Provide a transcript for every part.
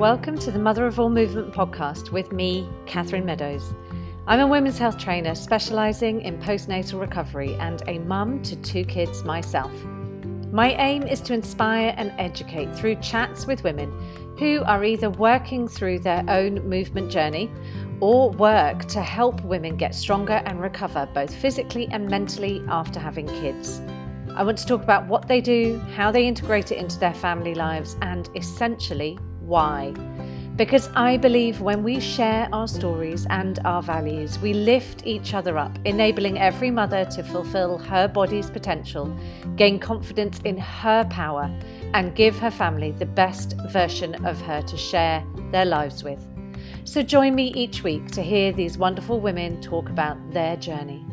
Welcome to the Mother of All Movement podcast with me, Catherine Meadows. I'm a women's health trainer specialising in postnatal recovery and a mum to two kids myself. My aim is to inspire and educate through chats with women who are either working through their own movement journey or work to help women get stronger and recover both physically and mentally after having kids. I want to talk about what they do, how they integrate it into their family lives, and essentially why. Because I believe when we share our stories and our values, we lift each other up, enabling every mother to fulfill her body's potential, gain confidence in her power, and give her family the best version of her to share their lives with. So join me each week to hear these wonderful women talk about their journey.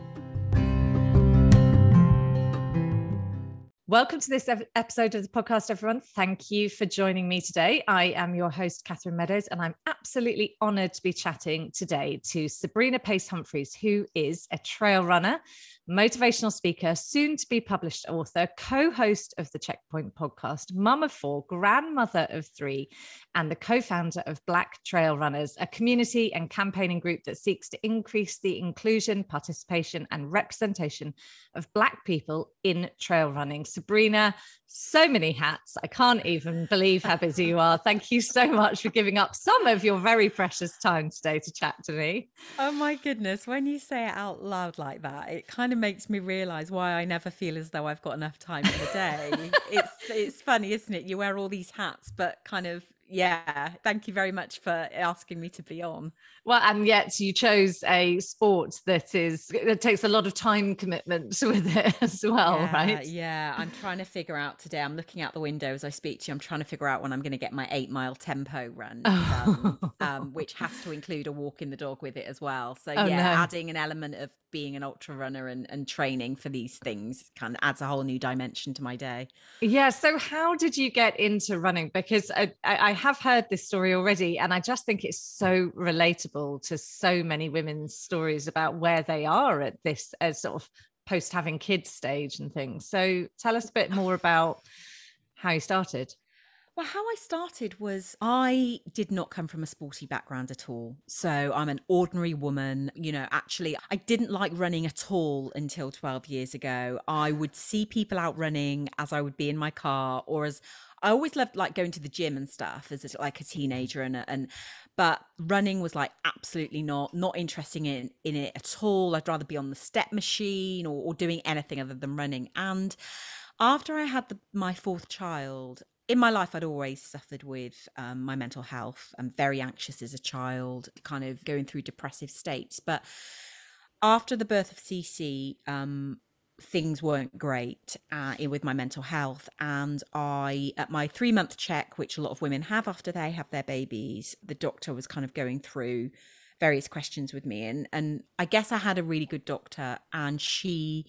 Welcome to this episode of the podcast, everyone. Thank you for joining me today. I am your host, Catherine Meadows, and I'm absolutely honored to be chatting today to Sabrina Pace Humphreys, who is a trail runner motivational speaker, soon to be published author, co host of the Checkpoint podcast, mum of four, grandmother of three, and the co founder of Black Trail Runners, a community and campaigning group that seeks to increase the inclusion, participation, and representation of Black people in trail running. Sabrina, so many hats. I can't even believe how busy you are. Thank you so much for giving up some of your very precious time today to chat to me. Oh my goodness. When you say it out loud like that, it kind of makes me realize why I never feel as though I've got enough time in the day. it's it's funny, isn't it? You wear all these hats, but kind of yeah, thank you very much for asking me to be on. Well, and yet you chose a sport that is that takes a lot of time commitment with it as well, yeah, right? Yeah, I'm trying to figure out today. I'm looking out the window as I speak to you. I'm trying to figure out when I'm going to get my eight mile tempo run, um, um, which has to include a walk in the dog with it as well. So oh, yeah, no. adding an element of being an ultra runner and, and training for these things kind of adds a whole new dimension to my day. Yeah. So how did you get into running? Because I, I have heard this story already, and I just think it's so relatable to so many women's stories about where they are at this as sort of post having kids stage and things. So tell us a bit more about how you started. Well, how I started was I did not come from a sporty background at all. So I'm an ordinary woman. You know, actually, I didn't like running at all until 12 years ago. I would see people out running as I would be in my car or as I always loved like going to the gym and stuff as like a teenager and and but running was like absolutely not not interesting in in it at all. I'd rather be on the step machine or, or doing anything other than running. And after I had the, my fourth child, in my life, I'd always suffered with um, my mental health. I'm very anxious as a child, kind of going through depressive states. But after the birth of Cece, um, things weren't great uh, with my mental health. And I, at my three month check, which a lot of women have after they have their babies, the doctor was kind of going through various questions with me. And, and I guess I had a really good doctor, and she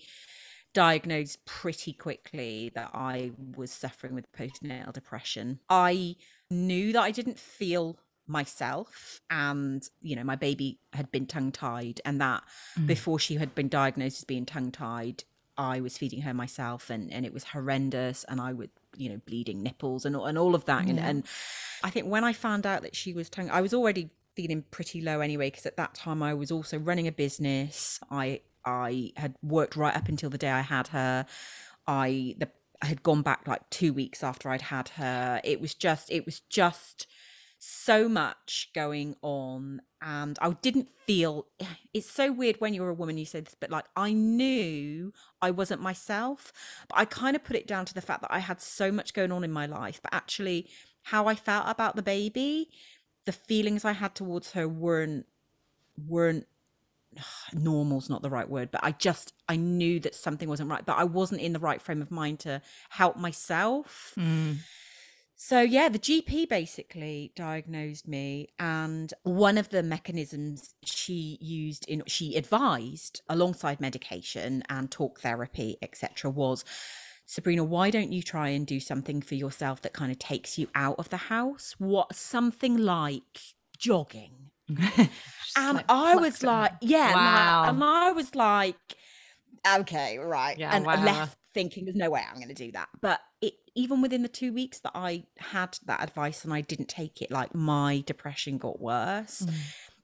diagnosed pretty quickly that I was suffering with postnatal depression. I knew that I didn't feel myself and you know my baby had been tongue tied and that mm. before she had been diagnosed as being tongue tied I was feeding her myself and and it was horrendous and I would you know bleeding nipples and and all of that yeah. and and I think when I found out that she was tongue I was already feeling pretty low anyway because at that time I was also running a business I I had worked right up until the day I had her. I the I had gone back like two weeks after I'd had her. It was just it was just so much going on and I didn't feel it's so weird when you're a woman you say this but like I knew I wasn't myself but I kind of put it down to the fact that I had so much going on in my life but actually how I felt about the baby the feelings I had towards her weren't weren't normal's not the right word but i just i knew that something wasn't right but i wasn't in the right frame of mind to help myself mm. So yeah the gp basically diagnosed me and one of the mechanisms she used in she advised alongside medication and talk therapy etc was Sabrina, why don't you try and do something for yourself that kind of takes you out of the house? What something like jogging and like I was like, yeah, wow. and I was like, okay, right, yeah, and wow. left thinking there's no way I'm going to do that. But it, even within the two weeks that I had that advice and I didn't take it, like my depression got worse mm.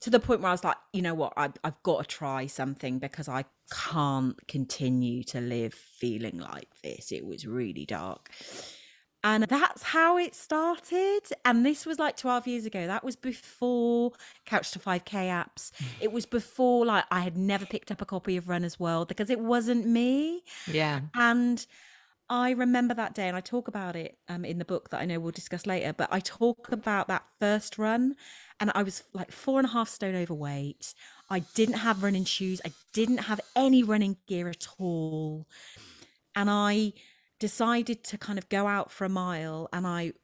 to the point where I was like, you know what, I, I've got to try something because I can't continue to live feeling like this. It was really dark. And that's how it started. And this was like 12 years ago. That was before Couch to 5K apps. It was before, like, I had never picked up a copy of Runner's World because it wasn't me. Yeah. And I remember that day, and I talk about it um, in the book that I know we'll discuss later. But I talk about that first run, and I was like four and a half stone overweight. I didn't have running shoes, I didn't have any running gear at all. And I decided to kind of go out for a mile and I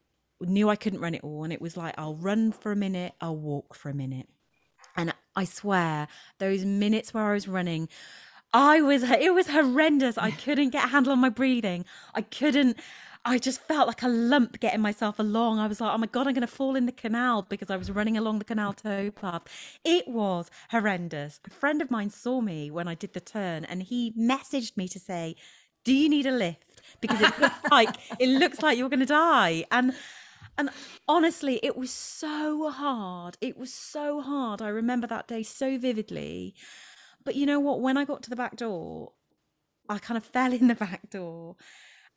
knew I couldn't run it all. And it was like, I'll run for a minute, I'll walk for a minute. And I swear, those minutes where I was running, I was, it was horrendous. I couldn't get a handle on my breathing. I couldn't, I just felt like a lump getting myself along. I was like, oh my God, I'm going to fall in the canal because I was running along the canal towpath. It was horrendous. A friend of mine saw me when I did the turn and he messaged me to say, do you need a lift? Because it looks like it looks like you're going to die. And and honestly it was so hard. It was so hard. I remember that day so vividly. But you know what? When i got to the back door i kind of fell in the back door.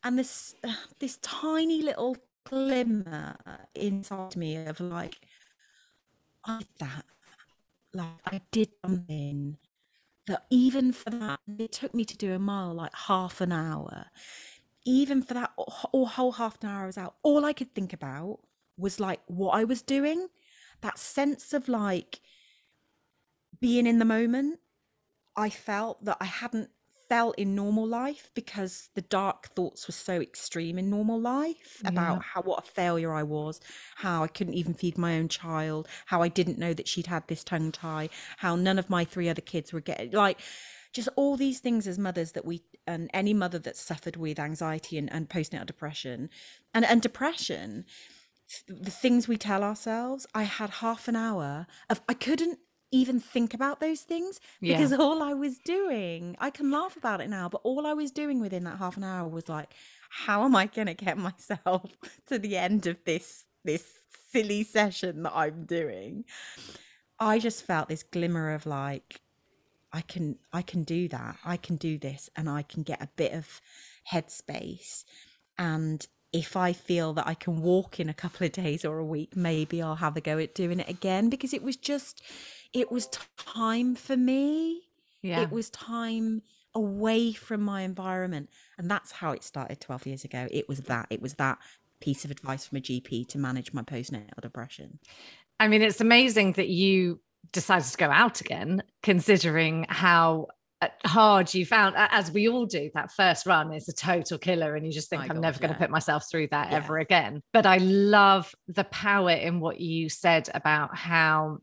And this uh, this tiny little glimmer inside me of like i did that. Like i did something that even for that it took me to do a mile like half an hour even for that or whole half an hour I was out, all I could think about was like what I was doing, that sense of like being in the moment. I felt that I hadn't felt in normal life because the dark thoughts were so extreme in normal life yeah. about how what a failure I was, how I couldn't even feed my own child, how I didn't know that she'd had this tongue tie, how none of my three other kids were getting like just all these things as mothers that we and any mother that's suffered with anxiety and, and postnatal depression and and depression the things we tell ourselves i had half an hour of i couldn't even think about those things because yeah. all i was doing i can laugh about it now but all i was doing within that half an hour was like how am i going to get myself to the end of this this silly session that i'm doing i just felt this glimmer of like I can I can do that. I can do this and I can get a bit of headspace and if I feel that I can walk in a couple of days or a week, maybe I'll have a go at doing it again because it was just, it was time for me. Yeah. It was time away from my environment. And that's how it started 12 years ago. It was that, it was that piece of advice from a GP to manage my postnatal depression. I mean, it's amazing that you decided to go out again, considering how uh, hard you found, as we all do, that first run is a total killer. And you just think, My I'm God, never yeah. going to put myself through that yeah. ever again. But I love the power in what you said about how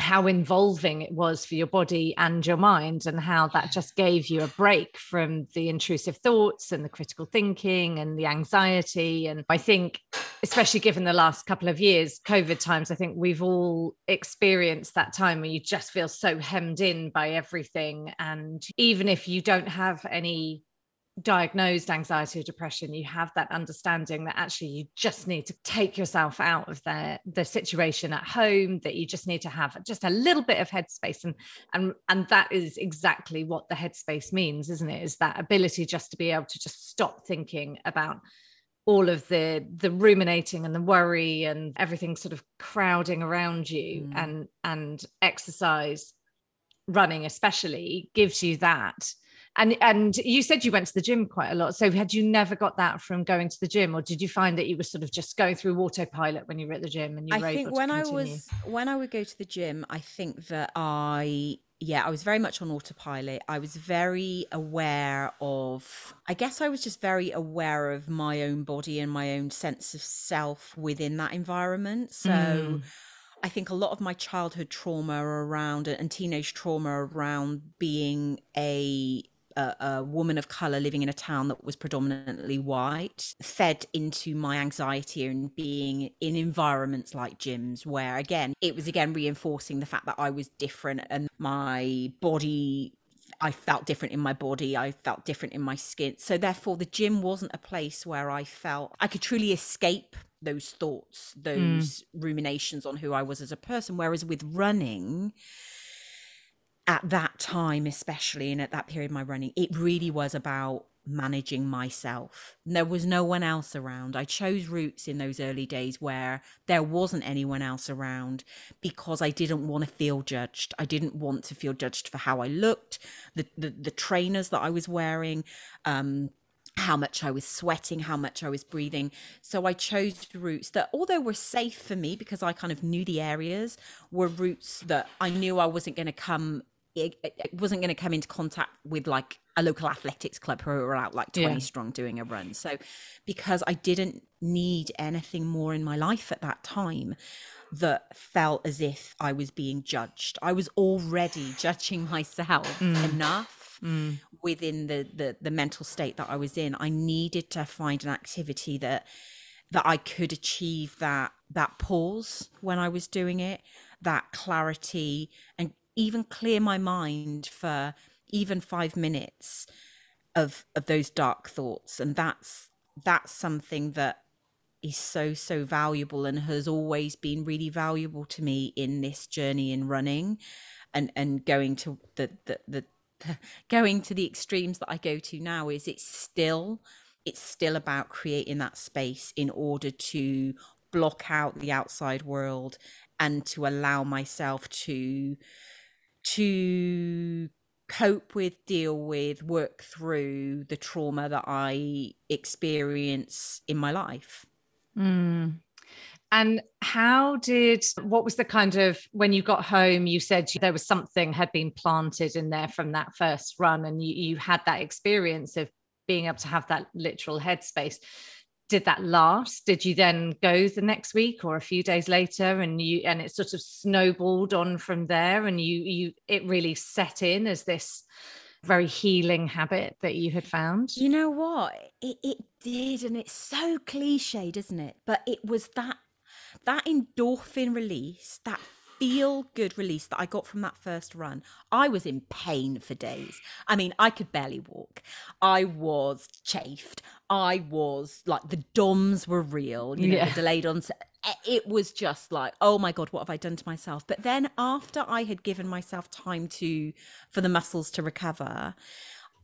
how involving it was for your body and your mind and how that just gave you a break from the intrusive thoughts and the critical thinking and the anxiety and i think especially given the last couple of years covid times i think we've all experienced that time where you just feel so hemmed in by everything. And even if you don't have any diagnosed anxiety or depression you have that understanding that actually you just need to take yourself out of the the situation at home that you just need to have just a little bit of headspace. And and and that is exactly what the headspace means isn't it? Is that ability just to be able to just stop thinking about all of the the ruminating and the worry and everything sort of crowding around you mm. and and exercise running especially gives you that. And and you said you went to the gym quite a lot. So had you never got that from going to the gym or did you find that you were sort of just going through autopilot when you were at the gym and you I think when I was when I would go to the gym I think that I yeah, I was very much on autopilot. I was very aware of, I guess I was just very aware of my own body and my own sense of self within that environment. So mm. I think a lot of my childhood trauma around and teenage trauma around being a a, a, woman of color living in a town that was predominantly white fed into my anxiety and being in environments like gyms where again it was again reinforcing the fact that I was different and my body I felt different in my body. I felt different in my skin. So therefore, the gym wasn't a place where I felt I could truly escape those thoughts, those mm. ruminations on who I was as a person. Whereas with running, at that time, especially, and at that period my running, it really was about managing myself. There was no one else around. I chose routes in those early days where there wasn't anyone else around because I didn't want to feel judged. I didn't want to feel judged for how I looked, the the, the trainers that I was wearing, um, how much I was sweating, how much I was breathing. So I chose routes that, although were safe for me because I kind of knew the areas, were routes that I knew I wasn't going to come it, it wasn't going to come into contact with like a local athletics club who were out like 20 yeah. strong doing a run. So because I didn't need anything more in my life at that time that felt as if I was being judged. I was already judging myself mm. enough mm. within the, the the mental state that I was in. I needed to find an activity that that I could achieve that that pause when I was doing it, that clarity and even clear my mind for even five minutes of of those dark thoughts. And that's that's something that is so so valuable and has always been really valuable to me in this journey in running and and going to the the, the, going to the extremes that I go to now is it's still it's still about creating that space in order to block out the outside world and to allow myself to to cope with, deal with, work through the trauma that I experience in my life. Mm. And how did what was the kind of when you got home? You said there was something had been planted in there from that first run, and you, you had that experience of being able to have that literal headspace did that last did you then go the next week or a few days later and you and it sort of snowballed on from there and you you it really set in as this very healing habit that you had found you know what it, it did and it's so cliched isn't it but it was that that endorphin release that feel good release that I got from that first run, I was in pain for days. I mean, I could barely walk. I was chafed. I was like, the DOMs were real, you know, yeah. the delayed onset. It was just like, oh my God, what have I done to myself? But then after I had given myself time to, for the muscles to recover,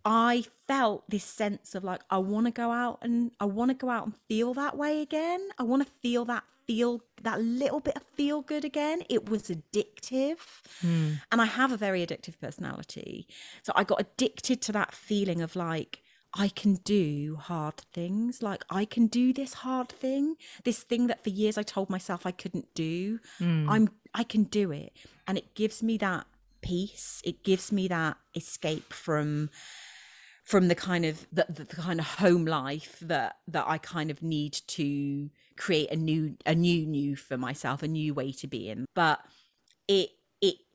I felt this sense of like I want to go out and I want to go out and feel that way again. I want to feel that feel that little bit of feel good again. It was addictive. Mm. And I have a very addictive personality. So I got addicted to that feeling of like, I can do hard things. Like, I can do this hard thing, this thing that for years I told myself I couldn't do. Mm. I'm, I can do it. And it gives me that peace. It gives me that escape from from the kind of the, the, the, kind of home life that that I kind of need to create a new a new new for myself a new way to be in but it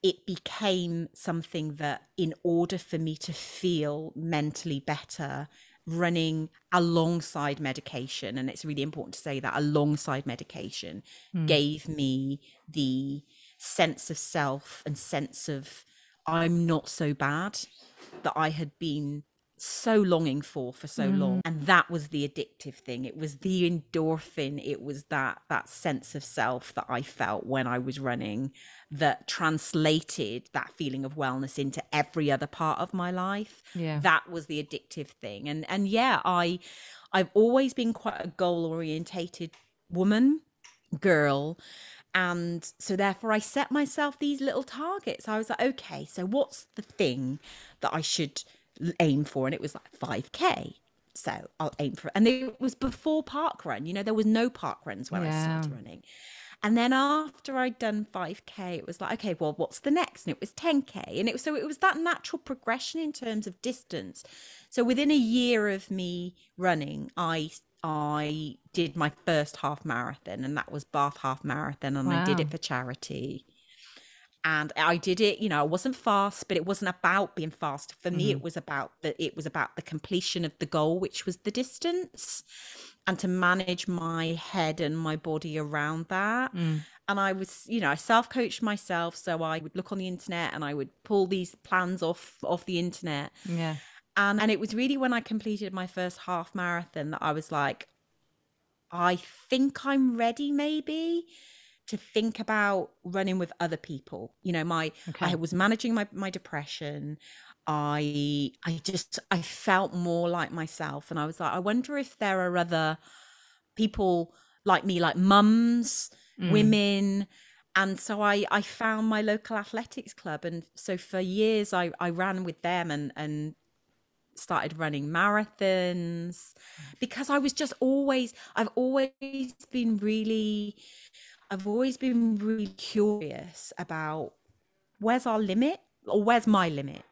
it became something that in order for me to feel mentally better running alongside medication and it's really important to say that alongside medication mm. gave me the sense of self and sense of I'm not so bad that I had been so longing for for so mm. long. And that was the addictive thing. It was the endorphin. It was that that sense of self that i felt when i was running that translated that feeling of wellness into every other part of my life. Yeah. That was the addictive thing. And and yeah i i've always been quite a goal orientated woman girl. And so therefore i set myself these little targets. I was like okay so what's the thing that i should aim for, and it was like 5K. So I'll aim for it. And it was before parkrun. You know, there was no parkruns when yeah. I started running. And then after I'd done 5K, it was like, okay, well, what's the next? And it was 10K. And it was so it was that natural progression in terms of distance. So within a year of me running, I I did my first half marathon, and that was Bath Half Marathon, and wow. I did it for charity and I did it. You know, I wasn't fast, but it wasn't about being fast. For me, mm-hmm. it was about the it was about the completion of the goal, which was the distance, and to manage my head and my body around that. Mm. and I was, you know, I self coached myself. So I would look on the internet and I would pull these plans off off the internet. Yeah. And and it was really when I completed my first half marathon that I was like, I think I'm ready, maybe to think about running with other people. You know, my okay. I was managing my my depression. I I just I felt more like myself and I was like I wonder if there are other people like me like mums, mm. women and so I I found my local athletics club and so for years I I ran with them and and started running marathons because I was just always I've always been really I've always been really curious about where's our limit or where's my limit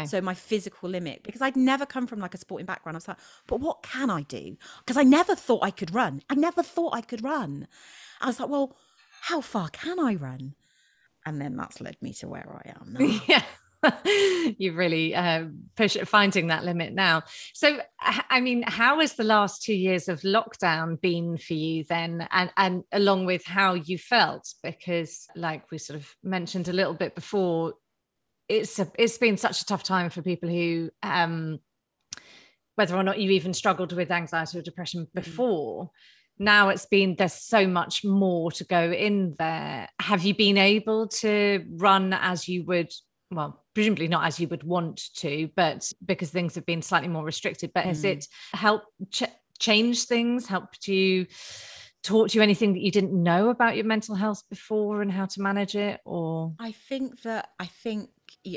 Okay. So my physical limit, because I'd never come from like a sporting background. I was like, but what can I do? Because I never thought I could run. I never thought I could run. I was like, well, how far can I run? And then that's led me to where I am now. yeah. you really uh, push finding that limit now. So, I mean, how has the last two years of lockdown been for you then, and and along with how you felt? Because, like we sort of mentioned a little bit before, it's a, it's been such a tough time for people who um, whether or not you even struggled with anxiety or depression mm-hmm. before mm-hmm. now it's been there's so much more to go in there have you been able to run as you would well presumably not as you would want to but because things have been slightly more restricted but mm. has it helped ch- change things helped you taught you anything that you didn't know about your mental health before and how to manage it or i think that i think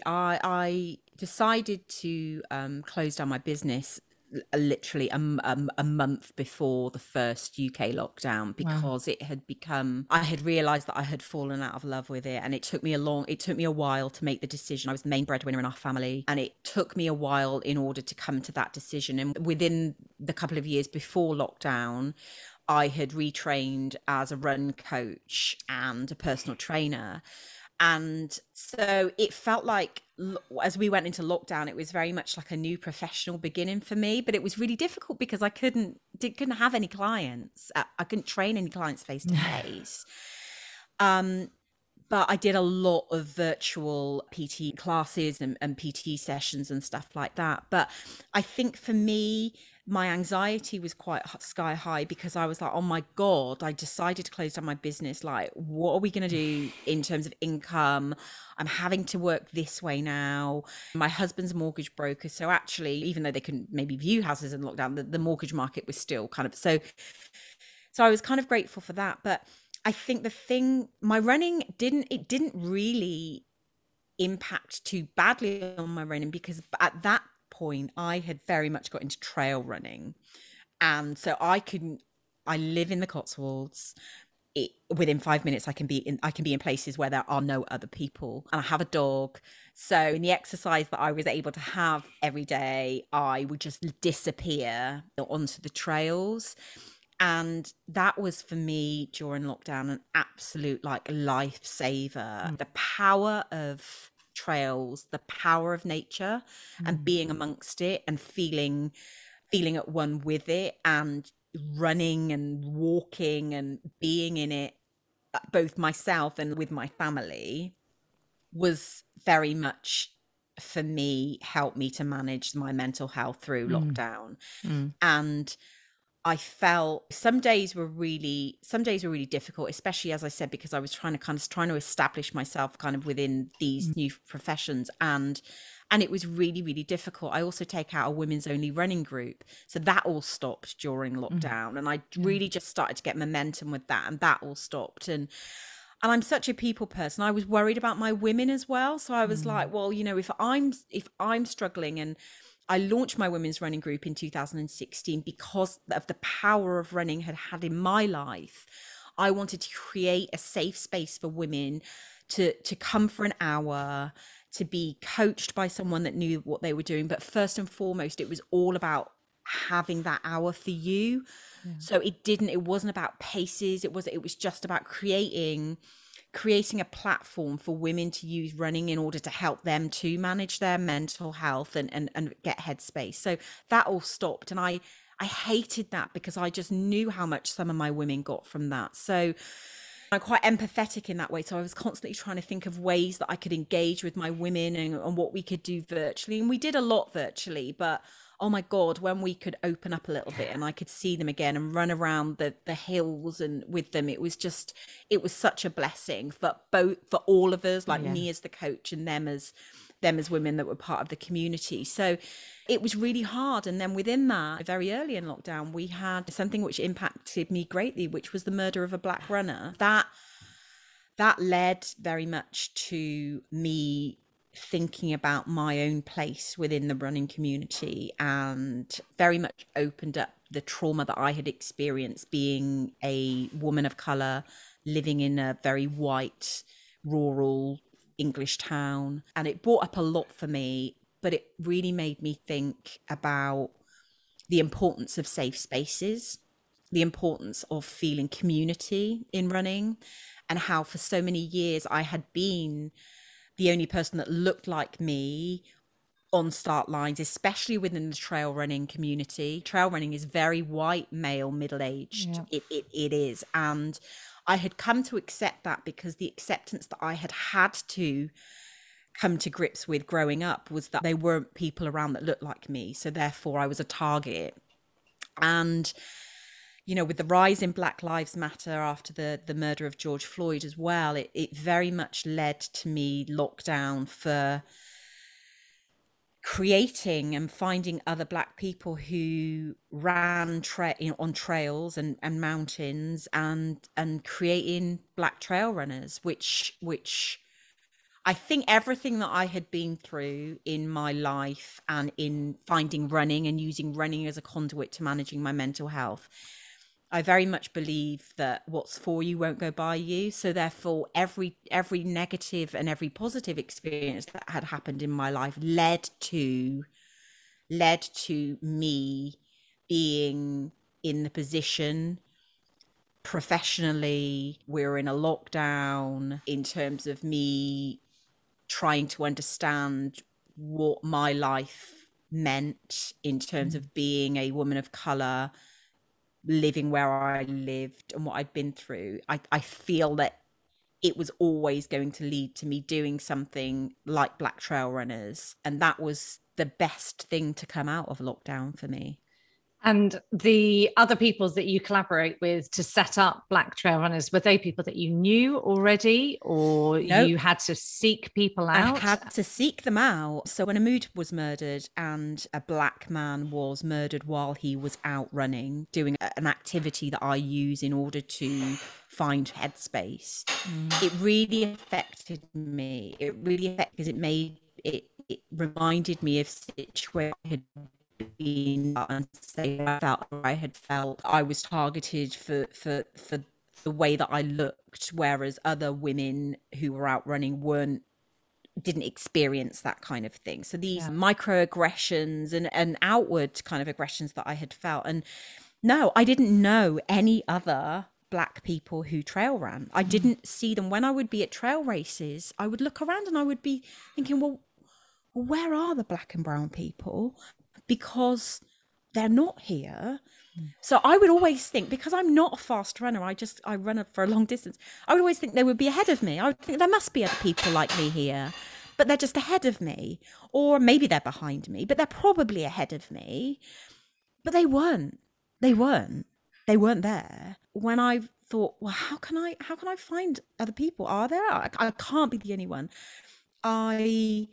I, I decided to um, close down my business literally a, a, a, month before the first UK lockdown because wow. it had become I had realized that I had fallen out of love with it and it took me a long it took me a while to make the decision. I was the main breadwinner in our family and it took me a while in order to come to that decision. And within the couple of years before lockdown I had retrained as a run coach and a personal trainer and so it felt like as we went into lockdown it was very much like a new professional beginning for me but it was really difficult because i couldn't did, couldn't have any clients i couldn't train any clients face to face um but I did a lot of virtual PT classes and, and PT sessions and stuff like that. But I think for me, my anxiety was quite sky high because I was like, oh my God, I decided to close down my business. Like, what are we going to do in terms of income? I'm having to work this way now. My husband's mortgage broker. So, actually, even though they can maybe view houses in lockdown, the, the mortgage market was still kind of so. So, I was kind of grateful for that. But I think the thing, my running didn't, it didn't really impact too badly on my running because at that point, I had very much got into trail running. And so I can, I live in the Cotswolds. It, within five minutes, I can be in. I can be in places where there are no other people, and I have a dog. So, in the exercise that I was able to have every day, I would just disappear onto the trails, and that was for me during lockdown an absolute like lifesaver. Mm. The power of trails, the power of nature mm. and being amongst it and feeling feeling at one with it and running and walking and being in it uh, both myself and with my family was very much for me helped me to manage my mental health through mm. lockdown mm. and I felt some days were really some days were really difficult, especially as I said, because I was trying to kind of trying to establish myself kind of within these mm. new professions and and it was really, really difficult. I also take out a women's only running group. So that all stopped during mm. lockdown. Mm. And I really just started to get momentum with that and that all stopped. And and I'm such a people person. I was worried about my women as well. So I was mm. like, well, you know, if I'm if I'm struggling and I launched my women's running group in 2016 because of the power of running had had in my life. I wanted to create a safe space for women to to come for an hour, to be coached by someone that knew what they were doing, but first and foremost it was all about having that hour for you. Yeah. So it didn't it wasn't about paces, it was it was just about creating creating a platform for women to use running in order to help them to manage their mental health and, and, and get headspace. So that all stopped. And I, I hated that because I just knew how much some of my women got from that. So I'm quite empathetic in that way. So I was constantly trying to think of ways that I could engage with my women and, and what we could do virtually. And we did a lot virtually, but oh my god when we could open up a little bit and i could see them again and run around the the hills and with them it was just it was such a blessing for both for all of us like yeah. me as the coach and them as them as women that were part of the community. So it was really hard. And then within that very early in lockdown we had something which impacted me greatly which was the murder of a black runner. That that led very much to me thinking about my own place within the running community and very much opened up the trauma that I had experienced being a woman of color living in a very white rural English town. And it brought up a lot for me but it really made me think about the importance of safe spaces the importance of feeling community in running and how for so many years I had been the only person that looked like me on start lines, especially within the trail running community. Trail running is very white, male, middle aged. Yeah. It, it, it is. And I had come to accept that because the acceptance that I had had to come to grips with growing up was that there weren't people around that looked like me. So therefore, I was a target. And you know, with the rise in Black Lives Matter after the the murder of George Floyd as well, it, it very much led to me lockdown for creating and finding other black people who ran tra- on trails and, and mountains and and creating black trail runners which which I think everything that I had been through in my life and in finding running and using running as a conduit to managing my mental health I very much believe that what's for you won't go by you. So therefore, every every negative and every positive experience that had happened in my life led to led to me being in the position professionally we're in a lockdown in terms of me trying to understand what my life meant in terms mm. of being a woman of color living where I lived and what I'd been through, I, I feel that it was always going to lead to me doing something like Black Trail Runners. And that was the best thing to come out of lockdown for me. And the other people that you collaborate with to set up Black Trail Runners, were they people that you knew already or nope. you had to seek people out? I had to seek them out. So when Ahmaud was murdered and a black man was murdered while he was out running, doing an activity that I use in order to find headspace, mm. it really affected me. It really affected because it made it, it reminded me of situations been unsafe. I felt I had felt I was targeted for for for the way that I looked, whereas other women who were out running weren't didn't experience that kind of thing. So these yeah. microaggressions and and outward kind of aggressions that I had felt, and no, I didn't know any other black people who trail ran. I mm. didn't see them when I would be at trail races. I would look around and I would be thinking, well, where are the black and brown people? Because they're not here. So I would always think because I'm not a fast runner, I just I run for a long distance. I would always think they would be ahead of me. I would think there must be other people like me here, but they're just ahead of me, or maybe they're behind me, but they're probably ahead of me. But they weren't. They weren't. They weren't there. When I thought, well, how can I how can I find other people? Are there? I, I can't be the only one. I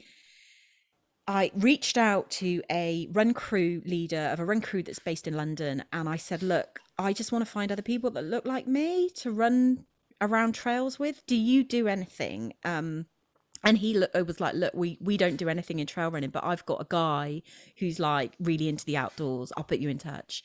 I reached out to a run crew leader of a run crew that's based in London and I said, Look, I just want to find other people that look like me to run around trails with. Do you do anything? Um, and he look, was like, Look, we, we don't do anything in trail running, but I've got a guy who's like really into the outdoors. I'll put you in touch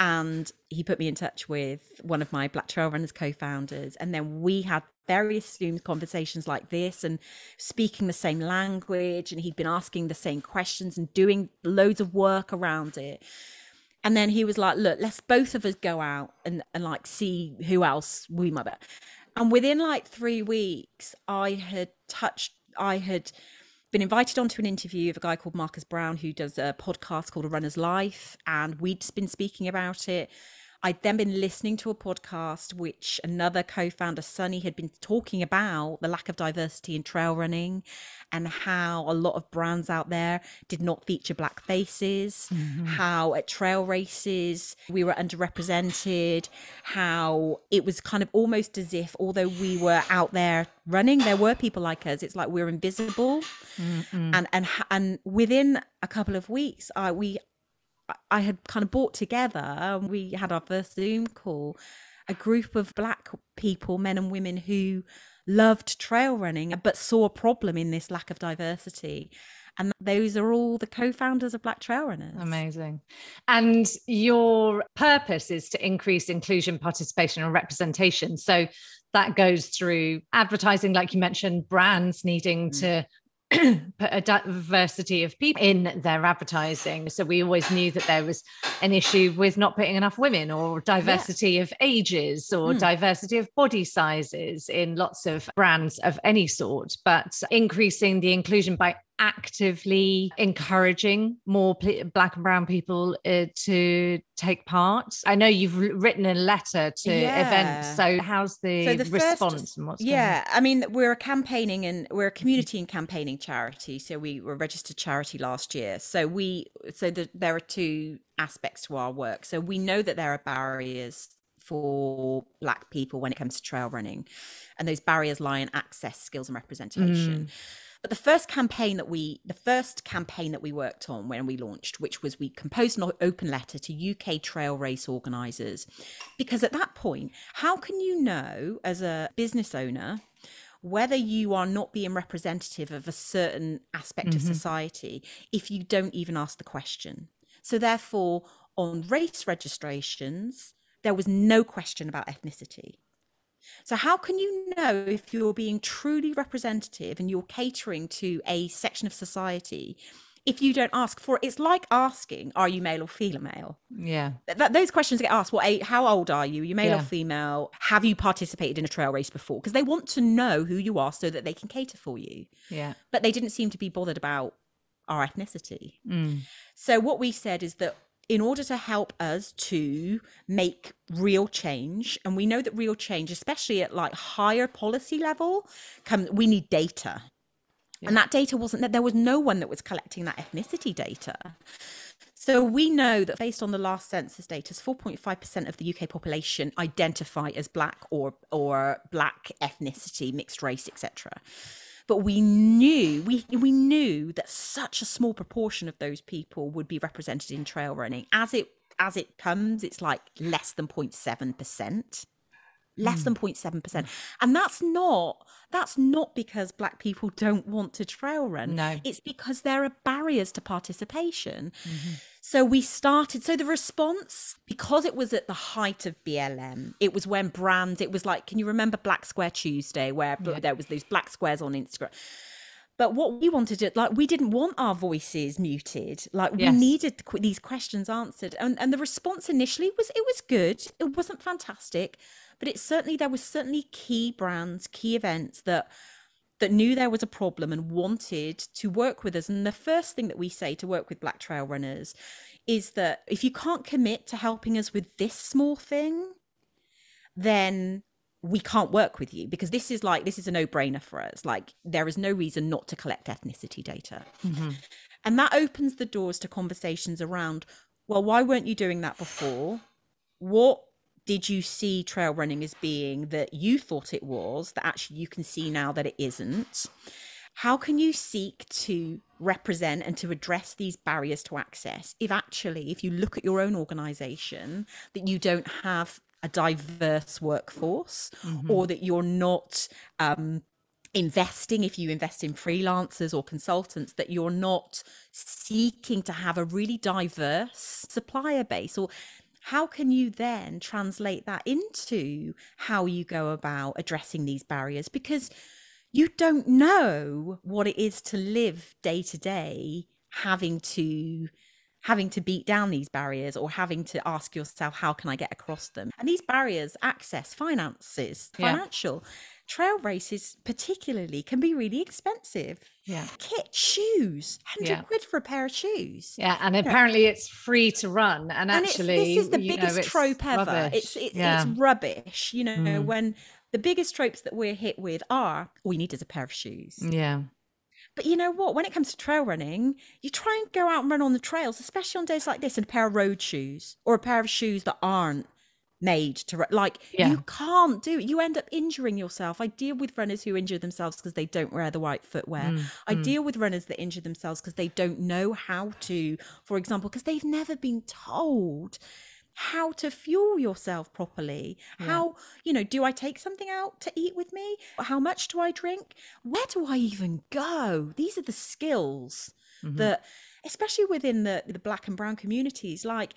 and he put me in touch with one of my Black Trail Runners co-founders, and then we had various Zoom conversations like this, and speaking the same language, and he'd been asking the same questions and doing loads of work around it. And then he was like, "Look, let's both of us go out and and like see who else we might." Be. And within like three weeks, I had touched, I had been invited onto an interview of a guy called Marcus Brown who does a podcast called A Runner's Life, and we'd been speaking about it. I'd then been listening to a podcast which another co founder, Sunny, had been talking about the lack of diversity in trail running and how a lot of brands out there did not feature black faces, mm-hmm. how at trail races we were underrepresented, how it was kind of almost as if, although we were out there running, there were people like us. It's like we're invisible. Mm-hmm. And, and, and within a couple of weeks, I, we I had kind of brought together, we had our first Zoom call, a group of black people, men and women who loved trail running, but saw a problem in this lack of diversity. And those are all the co founders of Black Trail Runners. Amazing. And your purpose is to increase inclusion, participation, and representation. So that goes through advertising, like you mentioned, brands needing mm. to a diversity of people in their advertising. So we always knew that there was an issue with not putting enough women or diversity yeah. of ages or mm. diversity of body sizes in lots of brands of any sort. But increasing the inclusion by actively encouraging more black and brown people uh, to take part. I know you've written a letter to yeah. events so how's the, so the response first, yeah i mean we're a campaigning and we're a community and campaigning charity so we were registered charity last year. So we so the, there are two aspects to our work. So we know that there are barriers for black people when it comes to trail running and those barriers lie in access skills and representation. Mm. But the first campaign that we, the first campaign that we worked on when we launched, which was we composed an open letter to UK trail race organisers, because at that point, how can you know as a business owner whether you are not being representative of a certain aspect mm-hmm. of society if you don't even ask the question? So therefore, on race registrations, there was no question about ethnicity. So, how can you know if you're being truly representative and you're catering to a section of society if you don't ask for it? It's like asking, Are you male or female? Yeah. Th- those questions get asked. What, well, how old are you? Are you male yeah. or female? Have you participated in a trail race before? Because they want to know who you are so that they can cater for you. Yeah. But they didn't seem to be bothered about our ethnicity. Mm. So, what we said is that in order to help us to make real change and we know that real change especially at like higher policy level come we need data. Yeah. and that data wasn't that there was no one that was collecting that ethnicity data. So we know that based on the last census data 4.5% of the UK population identify as black or or black ethnicity mixed race etc but we knew we we knew that such a small proportion of those people would be represented in trail running. As it as it comes it's like less than 0.7% less mm. than 0.7% and that's not that's not because black people don't want to trail run. No. It's because there are barriers to participation. Mm-hmm. So we started. So the response, because it was at the height of BLM, it was when brands. It was like, can you remember Black Square Tuesday, where yeah. there was those black squares on Instagram? But what we wanted to like, we didn't want our voices muted. Like yes. we needed these questions answered, and and the response initially was it was good. It wasn't fantastic, but it certainly there was certainly key brands, key events that that knew there was a problem and wanted to work with us. And the first thing that we say to work with Black Trail Runners is that if you can't commit to helping us with this small thing, then we can't work with you because this is like this is a no-brainer for us like there is no reason not to collect ethnicity data mm-hmm. and that opens the doors to conversations around well why weren't you doing that before what did you see trail running as being that you thought it was that actually you can see now that it isn't how can you seek to represent and to address these barriers to access if actually if you look at your own organization that you don't have a diverse workforce mm-hmm. or that you're not um, investing if you invest in freelancers or consultants that you're not seeking to have a really diverse supplier base or how can you then translate that into how you go about addressing these barriers? Because you don't know what it is to live day to day having to having to beat down these barriers or having to ask yourself how can i get across them and these barriers access finances Yeah. financial trail races particularly can be really expensive Yeah. kit shoes 100 Yeah. quid for a pair of shoes Yeah, and apparently it's free to run, and and actually, this is the know, biggest it's trope ever rubbish. it's it's, yeah. it's rubbish you know Mm. when the biggest tropes that we're hit with are all you need is a pair of shoes yeah, but you know what? When it comes to trail running, you try and go out and run on the trails, especially on days like this, in a pair of road shoes or a pair of shoes that aren't made to run. Like Yeah. you can't do it. You end up injuring yourself. I deal with runners who injure themselves because they don't wear the right footwear. Mm, I mm. deal with runners that injure themselves because they don't know how to, for example, because they've never been told how to fuel yourself properly. Yeah. How, you know, do I take something out to eat with me? How much do I drink? Where do I even go? These are the skills Mhm. that, especially within the, the black and brown communities, like,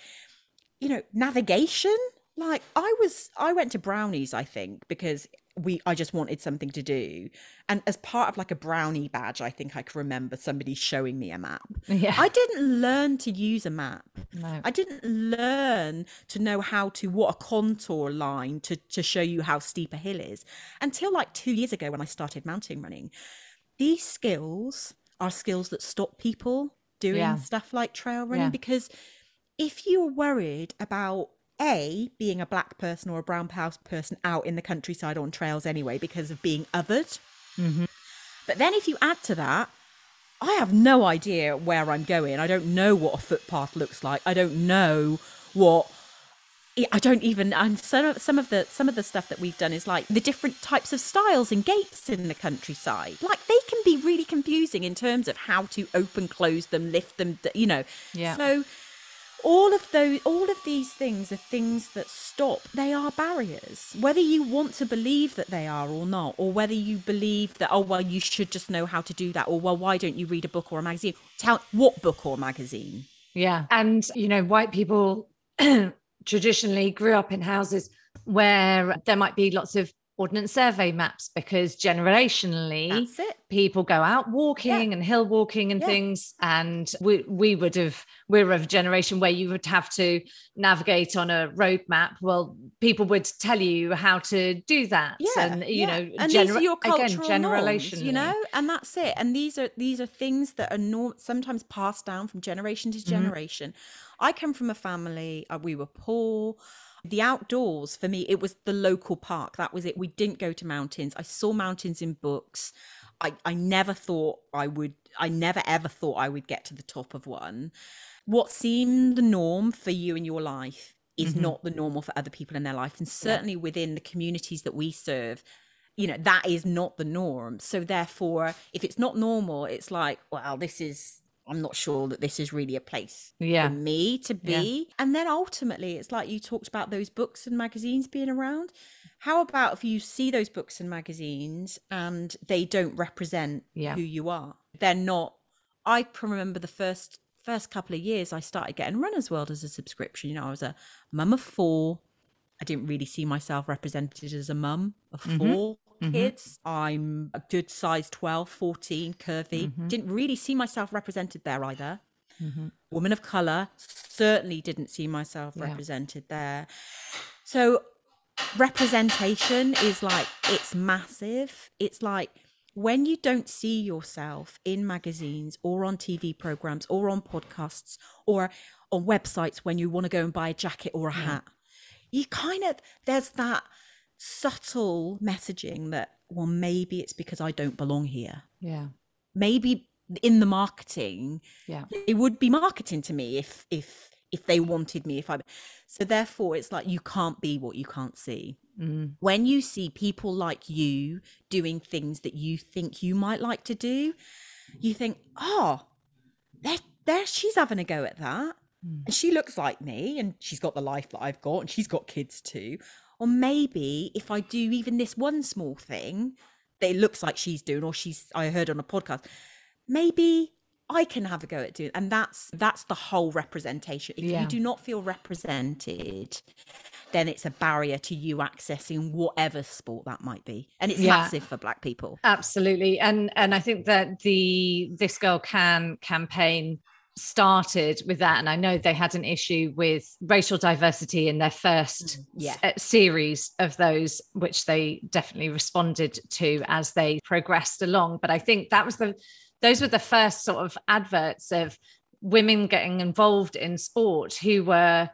you know, navigation. Like I was, I went to Brownies, I think, because we, I just wanted something to do. And as part of like a brownie badge, I think I can remember somebody showing me a map. yeah. I didn't learn to use a map. no. I didn't learn to know how to what a contour line to to show you how steep a hill is until like 2 years ago when I started mountain running. These skills are skills that stop people doing Yeah. stuff like trail running Yeah. because if you're worried about a being a black person or a brown person out in the countryside on trails anyway because of being othered Mhm. but then if you add to that, I have no idea where I'm going. I don't know what a footpath looks like. I don't know what I don't even and some of some of the some of the stuff that we've done is like the different types of stiles and gates in the countryside. Like they can be really confusing in terms of how to open, close them, lift them, you know. Yeah. So all of those all of these things are things that stop. They are barriers. Whether you want to believe that they are or not or whether you believe that oh well you should just know how to do that or well why don't you read a book or a magazine? Tell what book or magazine? Yeah. And, you know, white people traditionally grew up in houses where there might be lots of ordnance survey maps because generationally that's it. people go out walking and hill walking and Yeah. things and we we would have we're of a generation where you would have to navigate on a road map. Well people would tell you how to do that yeah and you yeah. know and these are your again cultural norms, you know and that's it. And these are these are things that are norm- sometimes passed down from generation to generation. I come from a family uh, we were poor the outdoors for me it was the local park. That was it. We didn't go to mountains. I saw mountains in books. I i never thought i would i never ever thought i would get to the top of one. What seemed the norm for you in your life is Mhm. not the normal for other people in their life. And certainly within the communities that we serve you know that is not the norm. So therefore if it's not normal it's like well this is i'm not sure that this is really a place yeah for me to Yeah. be and then ultimately it's like you talked about those books and magazines being around how about if you see those books and magazines and they don't represent Yeah. who you are they're not i can remember the first first couple of years i started getting runners world as a subscription you know i was a mum of four i didn't really see myself represented as a mum of Mhm. 4 Mhm. Kids. I'm a good size 12 14 curvy. Mhm. didn't really see myself represented there either. Mhm. woman of color certainly didn't see myself Yeah. represented there. So representation is like it's massive. It's like when you don't see yourself in magazines or on tv programs or on podcasts or on websites when you want to go and buy a jacket or a hat you kind of there's that subtle messaging that well maybe it's because i don't belong here. Yeah. Maybe in the marketing yeah. it would be marketing to me if if if they wanted me if i so therefore it's like you can't be what you can't see. Mm. when you see people like you doing things that you think you might like to do you think oh there, there she's having a go at that. Mm. and she looks like me and she's got the life that i've got and she's got kids too or maybe if i do even this one small thing that it looks like she's doing or she's i heard on a podcast maybe i can have a go at doing and that's that's the whole representation if Yeah. you do not feel represented then it's a barrier to you accessing whatever sport that might be and it's Yeah. massive for black people absolutely and and i think that the this girl can campaign started with that and i know they had an issue with racial diversity in their first Mm, yeah. s- series of those which they definitely responded to as they progressed along but i think that was the those were the first sort of adverts of women getting involved in sport who were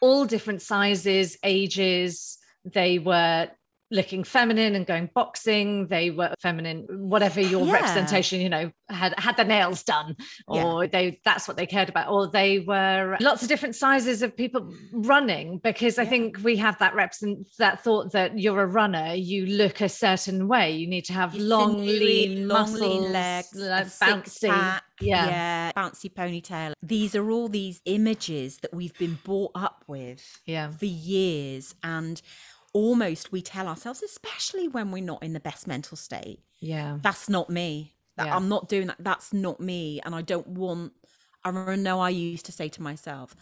all different sizes ages they were looking feminine and going boxing. They were feminine whatever your Yeah. representation you know had had their nails done or they that's what they cared about. Or they were lots of different sizes of people running because i think we have that represent that thought that you're a runner. You look a certain way. You need to have Your long lean long muscles, lean legs, like bouncy. yeah. yeah, bouncy ponytail. These are all these images that we've been brought up with yeah. for years, and almost we tell ourselves, especially when we're not in the best mental state, yeah that's not me. That Yeah. I'm not doing that. That's not me, and I don't want. I know I used to say to myself,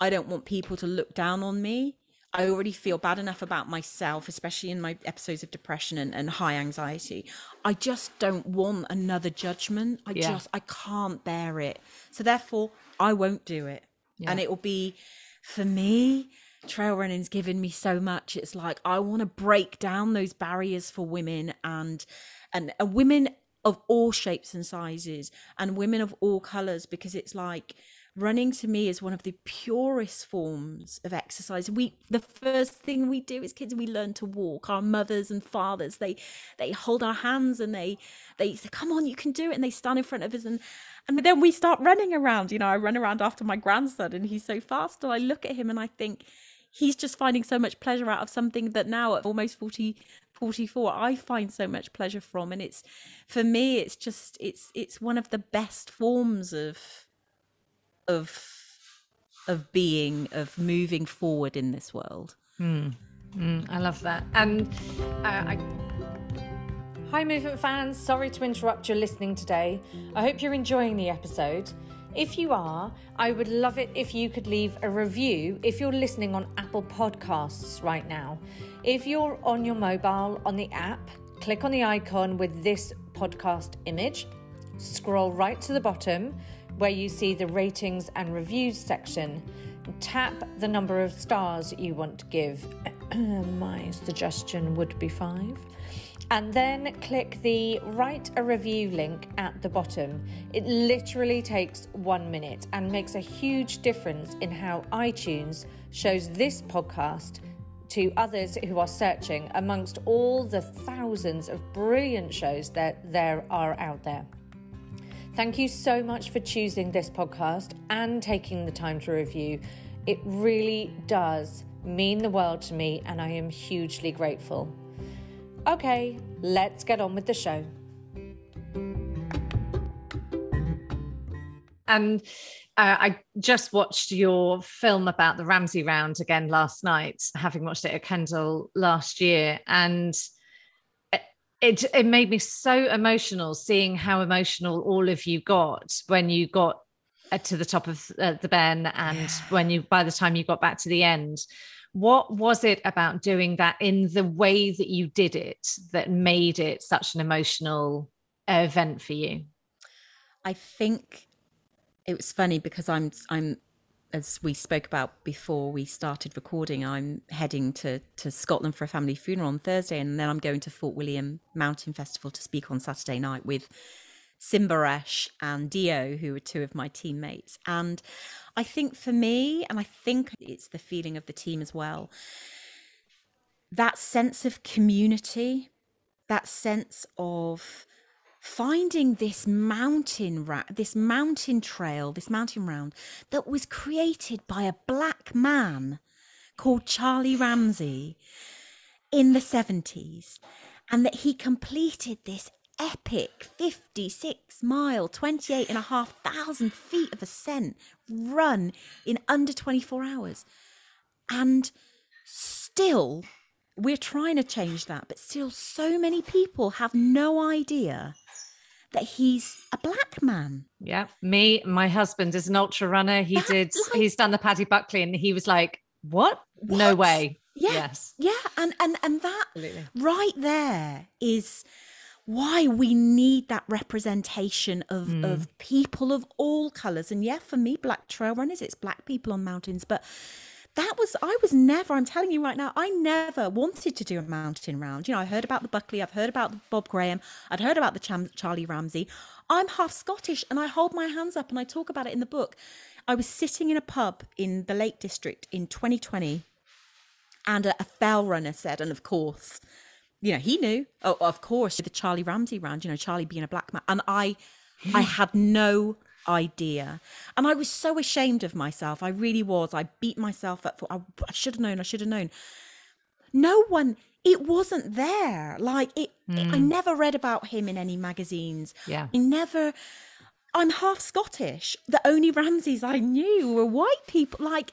I don't want people to look down on me. I already feel bad enough about myself, especially in my episodes of depression and, and high anxiety. I just don't want another judgment. I Yeah. just I can't bear it. So therefore, I won't do it. And it will be for me, trail running's given me so much. It's like I want to break down those barriers for women and and, and women of all shapes and sizes and women of all colors because it's like running to me is one of the purest forms of exercise. We the first thing we do as kids we learn to walk. Our mothers and fathers they they hold our hands and they they say come on you can do it and they stand in front of us and and then we start running around. You know i run around after my grandson and he's so fast and i look at him and i think he's just finding so much pleasure out of something that now at almost 40 44 i find so much pleasure from and it's for me it's just it's it's one of the best forms of of of being of moving forward in this world Mm, I love that. And uh, I. Hi, movement fans. Sorry to interrupt your listening today. I hope you're enjoying the episode. If you are, I would love it if you could leave a review if you're listening on Apple Podcasts right now. If you're on your mobile on the app, click on the icon with this podcast image, scroll right to the bottom where you see the ratings and reviews section. Tap the number of stars you want to give. My suggestion would be five. And then click the write a review link at the bottom. It literally takes one minute and makes a huge difference in how iTunes shows this podcast to others who are searching amongst all the thousands of brilliant shows that there are out there. Thank you so much for choosing this podcast and taking the time to review. It really does mean the world to me, and I am hugely grateful. Okay, let's get on with the show. And uh, I just watched your film about the Ramsay round again last night, having watched it at Kendal last year. And it, it, it made me so emotional seeing how emotional all of you got when you got uh, to the top of uh, the Ben and when you, by the time you got back to the end. What was it about doing that in the way that you did it that made it such an emotional event for you? I think it was funny because I'm I'm as we spoke about before we started recording, I'm heading to to Scotland for a family funeral on Thursday, and then I'm going to Fort William Mountain Festival to speak on Saturday night with Simbaresh and Dio, who were two of my teammates. And I think for me, and I think it's the feeling of the team as well, that sense of community, that sense of finding this mountain ra- this mountain trail this mountain round that was created by a black man called Charlie Ramsay in the 70s and that he completed this epic 56 mile 28 and a half thousand feet of ascent run in under 24 hours and still we're trying to change that but still so many people have no idea that he's a black man Yeah, me, my husband is an ultra runner. He That, did, like- he's done the Paddy Buckley, and he was like, "What? No way!" yeah Yes, yeah and and and that absolutely. right there is why we need that representation of mm. of people of all colors. And yeah, for me, black trail runners, it's black people on mountains, but that was I was never I'm telling you right now I never wanted to do a mountain round you know I heard about the Buckley I've heard about the Bob Graham I'd heard about the Cham- Charlie Ramsay I'm half Scottish and I hold my hands up and I talk about it in the book I was sitting in a pub in the Lake District in 2020 and a, a fell runner said and of course you know, he knew. Oh, of course, the Charlie Ramsay round, you know, Charlie being a black man. And I I had no idea. And I was so ashamed of myself. I really was. I beat myself up for I, I should have known, I should have known. No one it wasn't there. Like it, mm. it, I hmm. never read about him in any magazines. Yeah. I never I'm half Scottish. The only Ramsays I knew were white people. Like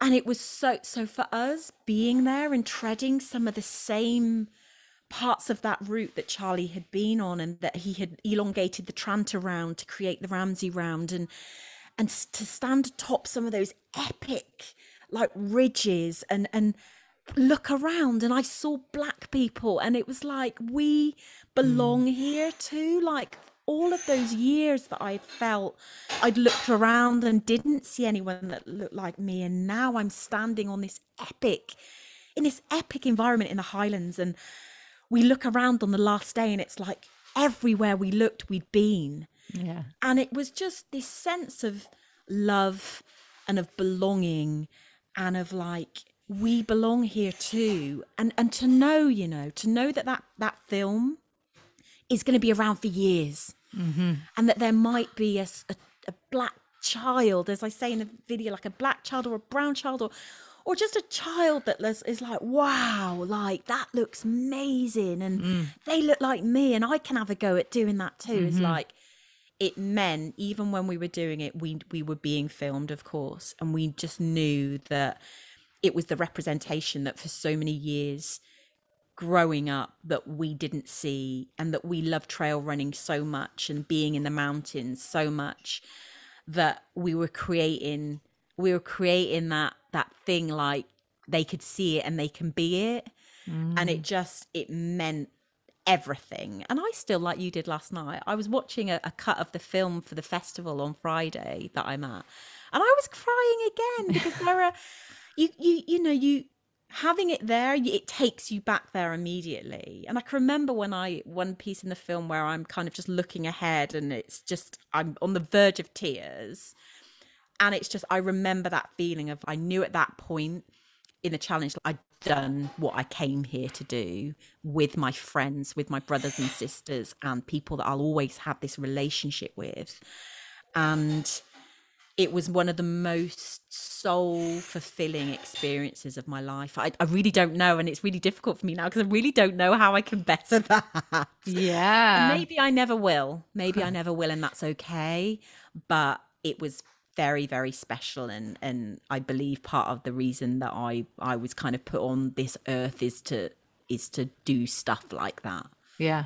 and it was so so for us being there and treading some of the same parts of that route that Charlie had been on and that he had elongated the Tranter round to create the Ramsay round and and to stand atop some of those epic like ridges and and look around and I saw black people and it was like we belong mm. here too like all of those years that I'd felt I'd looked around and didn't see anyone that looked like me. And now I'm standing on this epic, in this epic environment in the Highlands. And we look around on the last day and it's like everywhere we looked, we'd been. Yeah. And it was just this sense of love and of belonging and of like, we belong here too. And, and to know, you know, to know that that, that film is going to be around for years mm-hmm. and that there might be a, a, a, black child as i say in the video like a black child or a brown child or or just a child that is, like wow like that looks amazing and mm. they look like me and i can have a go at doing that too mm-hmm. is like it meant even when we were doing it we we were being filmed of course and we just knew that it was the representation that for so many years growing up that we didn't see and that we love trail running so much and being in the mountains so much that we were creating we were creating that that thing like they could see it and they can be it mm. and it just it meant everything and i still like you did last night i was watching a, a cut of the film for the festival on friday that i'm at and i was crying again because there are you you you know you having it there it takes you back there immediately. And i can remember when i one piece in the film where i'm kind of just looking ahead and it's just i'm on the verge of tears. And it's just i remember that feeling of i knew at that point in the challenge i'd done what i came here to do with my friends with my brothers and sisters and people that i'll always have this relationship with. And it was one of the most soul fulfilling experiences of my life. I, I, really don't know. And it's really difficult for me now because I really don't know how I can better that. Yeah. And maybe I never will. Maybe I never will. And that's okay. But it was very, very special. And, and I believe part of the reason that I, I was kind of put on this earth is to, is to do stuff like that. Yeah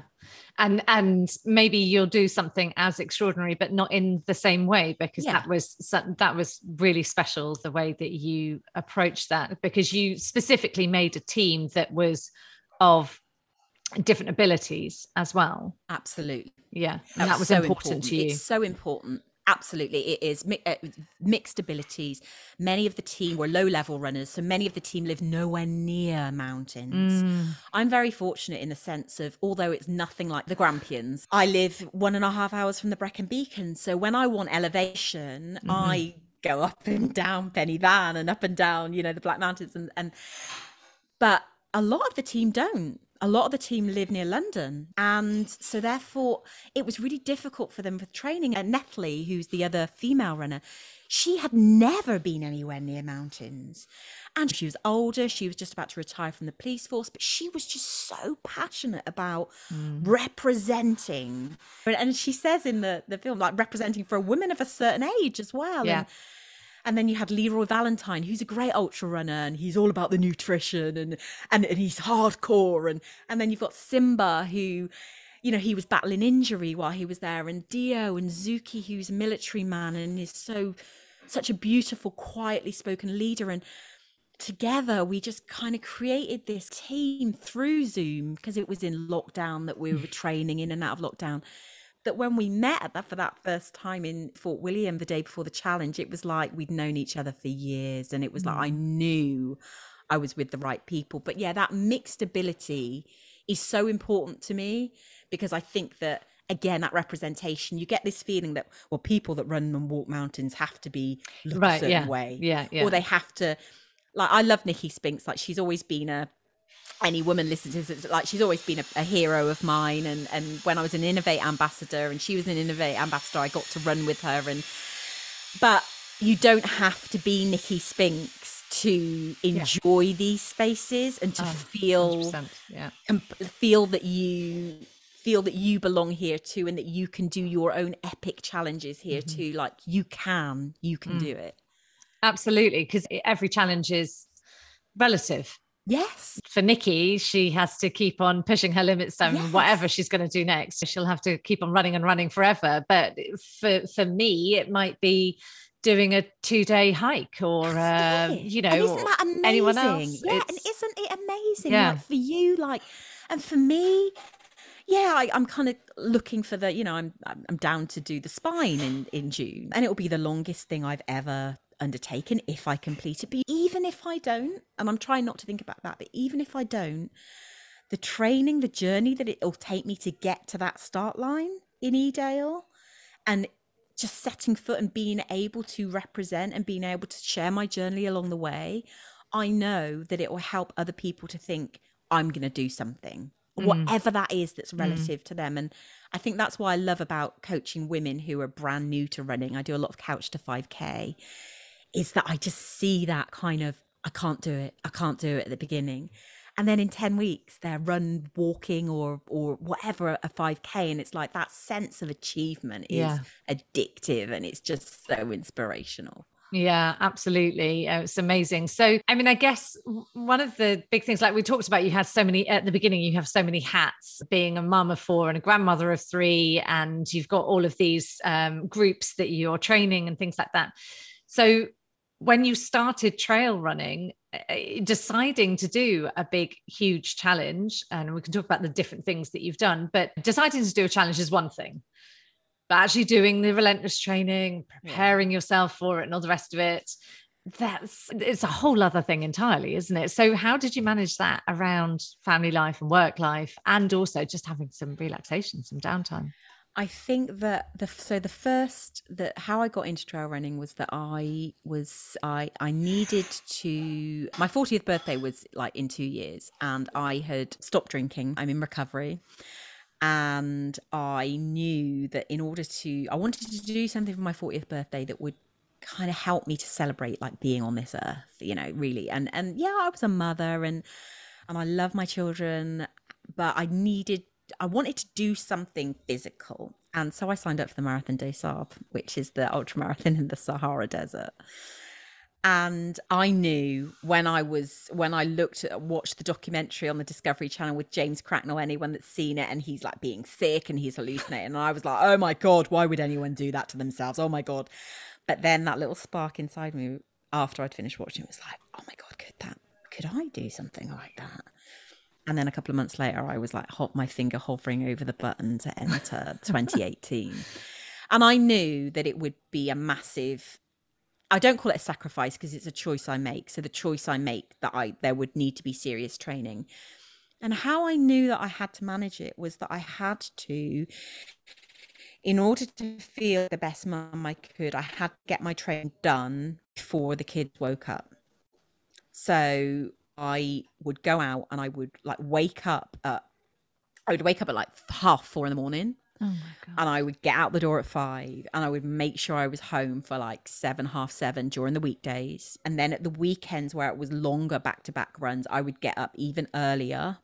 and and maybe you'll do something as extraordinary but not in the same way because yeah. that was that was really special the way that you approached that because you specifically made a team that was of different abilities as well. Absolutely. Yeah and that, that was, was so important, important. To you. it's so important absolutely it is uh, mixed abilities many of the team were low level runners so many of the team live nowhere near mountains mm. i'm very fortunate in the sense of although it's nothing like the grampians i live one and a half hours from the brecon beacon so when i want elevation mm-hmm. i go up and down Pen y Fan and up and down you know the black mountains and and but a lot of the team don't a lot of the team live near London. And so, therefore, it was really difficult for them with training. And Natalie, who's the other female runner, she had never been anywhere near mountains. And she was older. She was just about to retire from the police force, but she was just so passionate about mm. representing. And she says in the, the film, like representing for a woman of a certain age as well. Yeah. And, and then you had Leroy Valentine, who's a great ultra runner, and he's all about the nutrition and and, and he's hardcore. And and then you've got Simba, who, you know, he was battling injury while he was there, and Dio and Zuki, who's a military man and is so such a beautiful, quietly spoken leader. And together we just kind of created this team through zoom because it was in lockdown that we were mm. training in and out of lockdown that when we met that for that first time in Fort William the day before the challenge, it was like we'd known each other for years, and it was mm. like I mm. knew I was with the right people. But yeah, that mixed ability is so important to me because I think that again that representation you get this feeling that well people that run and walk mountains have to be look right, a certain yeah. way yeah, yeah or they have to like I love Nicky Spinks like she's always been a any woman listens to this, like she's always been a, a, hero of mine and and when I was an inov-8 ambassador and she was an inov-8 ambassador I got to run with her and but you don't have to be Nicky Spinks to enjoy yeah. these spaces and to oh, feel yeah and feel that you feel that you belong here too and that you can do your own epic challenges here mm-hmm. too like you can you can mm. do it absolutely because every challenge is relative Yes. For Nicky, she has to keep on pushing her limits and yes. whatever she's going to do next. She'll have to keep on running and running forever. But for for me, it might be doing a two day hike or uh, you know anyone else. Yeah, it's, and isn't it amazing? Yeah. Like for you, like and for me, yeah, I, am kind of looking for the, you know, I'm I'm down to do the spine in in June, and it'll be the longest thing I've ever undertaken if I complete it. But even if I don't, and I'm trying not to think about that, but even if I don't, the training, the journey that it'll take me to get to that start line in Edale and just setting foot and being able to represent and being able to share my journey along the way, I know that it will help other people to think, I'm going to do something, mm. whatever that is that's mm. relative mm. to them. And I think that's what I love about coaching women who are brand new to running. I do a lot of couch to 5K is that I just see that kind of I can't do it. I can't do it at the beginning. And then in 10 weeks they're run walking or or whatever a 5k and it's like that sense of achievement is yeah. addictive and it's just so inspirational. Yeah, absolutely. It's amazing. So, I mean, I guess one of the big things, like we talked about, you had so many at the beginning, you have so many hats being a mum of four and a grandmother of three, and you've got all of these um, groups that you're training and things like that. So, when you started trail running, eh, deciding to do a big, huge challenge, and we can talk about the different things that you've done, but deciding to do a challenge is one thing. But actually doing the relentless training, preparing yourself for it, and all the rest of it, that's it's a whole other thing entirely, isn't it? So, how did you manage that around family life and work life, and also just having some relaxation, some downtime? I think that the so the first that how I got into trail running was that I was I I needed to my 40th birthday was like in 2 years and I had stopped drinking. I'm in recovery. And I knew that in order to I wanted to do something for my 40th birthday that would kind of help me to celebrate like being on this earth, you know, really. And and yeah, I was a mother and and I love my children, but I needed I wanted to do something physical. And so I signed up for the Marathon des Sables, which is the ultra marathon in the Sahara Desert. And I knew when I was when I looked at watched the documentary on the Discovery Channel with James Cracknell, anyone that's seen it, and he's like being sick and he's hallucinating. And I was like, oh my God, why would anyone do that to themselves? Oh my God. But then that little spark inside me after I'd finished watching it was like, oh my God, could that could I do something like that? And then a couple of months later, I was like, hot, my finger hovering over the button to enter 2018. and I knew that it would be a massive, I don't call it a sacrifice because it's a choice I make. So the choice I make that I, there would need to be serious training. And how I knew that I had to manage it was that I had to, in order to feel the best mum I could, I had to get my training done before the kids woke up. So I would go out and I would like wake up at I would wake up at like half four in the morning. Oh and I would get out the door at five and I would make sure I was home for like seven, half seven during the weekdays. And then at the weekends where it was longer back to back runs, I would get up even earlier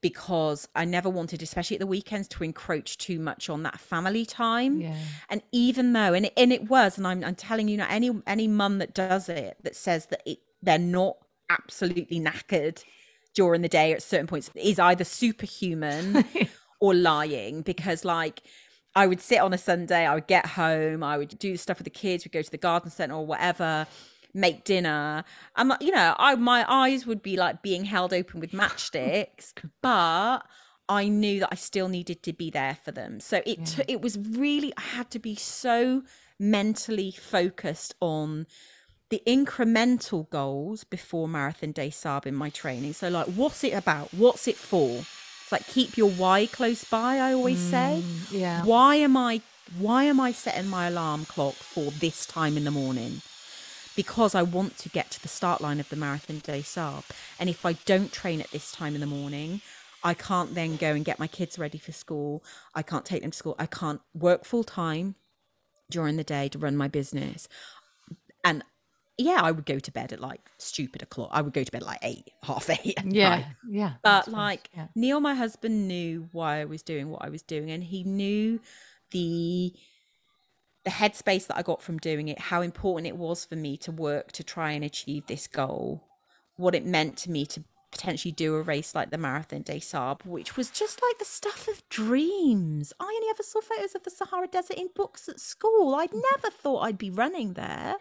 because I never wanted, especially at the weekends, to encroach too much on that family time. Yeah. And even though, and it, and it was, and I'm, I'm telling you now, any any mum that does it that says that it they're not absolutely knackered during the day at certain points is either superhuman or lying because like I would sit on a Sunday, I would get home, I would do stuff with the kids, we'd go to the garden centre or whatever. make dinner. I'm, you know, I my eyes would be like being held open with matchsticks, but I knew that I still needed to be there for them. So it yeah. it was really I had to be so mentally focused on the incremental goals before Marathon des Sables in my training. So like what's it about? What's it for? It's like keep your why close by, I always mm, say. Yeah. Why am I why am I setting my alarm clock for this time in the morning? Because I want to get to the start line of the Marathon des Sables. And if I don't train at this time in the morning, I can't then go and get my kids ready for school. I can't take them to school. I can't work full time during the day to run my business. And yeah, I would go to bed at like stupid o'clock. I would go to bed at like eight, half eight. yeah, night. yeah. But like yeah. Neil, my husband, knew why I was doing what I was doing, and he knew the the headspace that I got from doing it, how important it was for me to work to try and achieve this goal, what it meant to me to potentially do a race like the Marathon des Sables, which was just like the stuff of dreams. I only ever saw photos of the Sahara Desert in books at school. I'd never thought I'd be running there.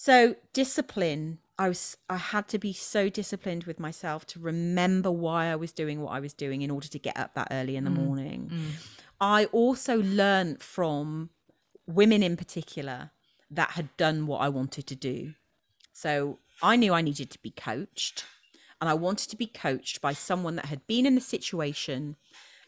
So discipline. I was I had to be so disciplined with myself to remember why I was doing what I was doing in order to get up that early in the mm. morning. Mm. I also learned from women in particular that had done what I wanted to do. So I knew I needed to be coached and I wanted to be coached by someone that had been in the situation,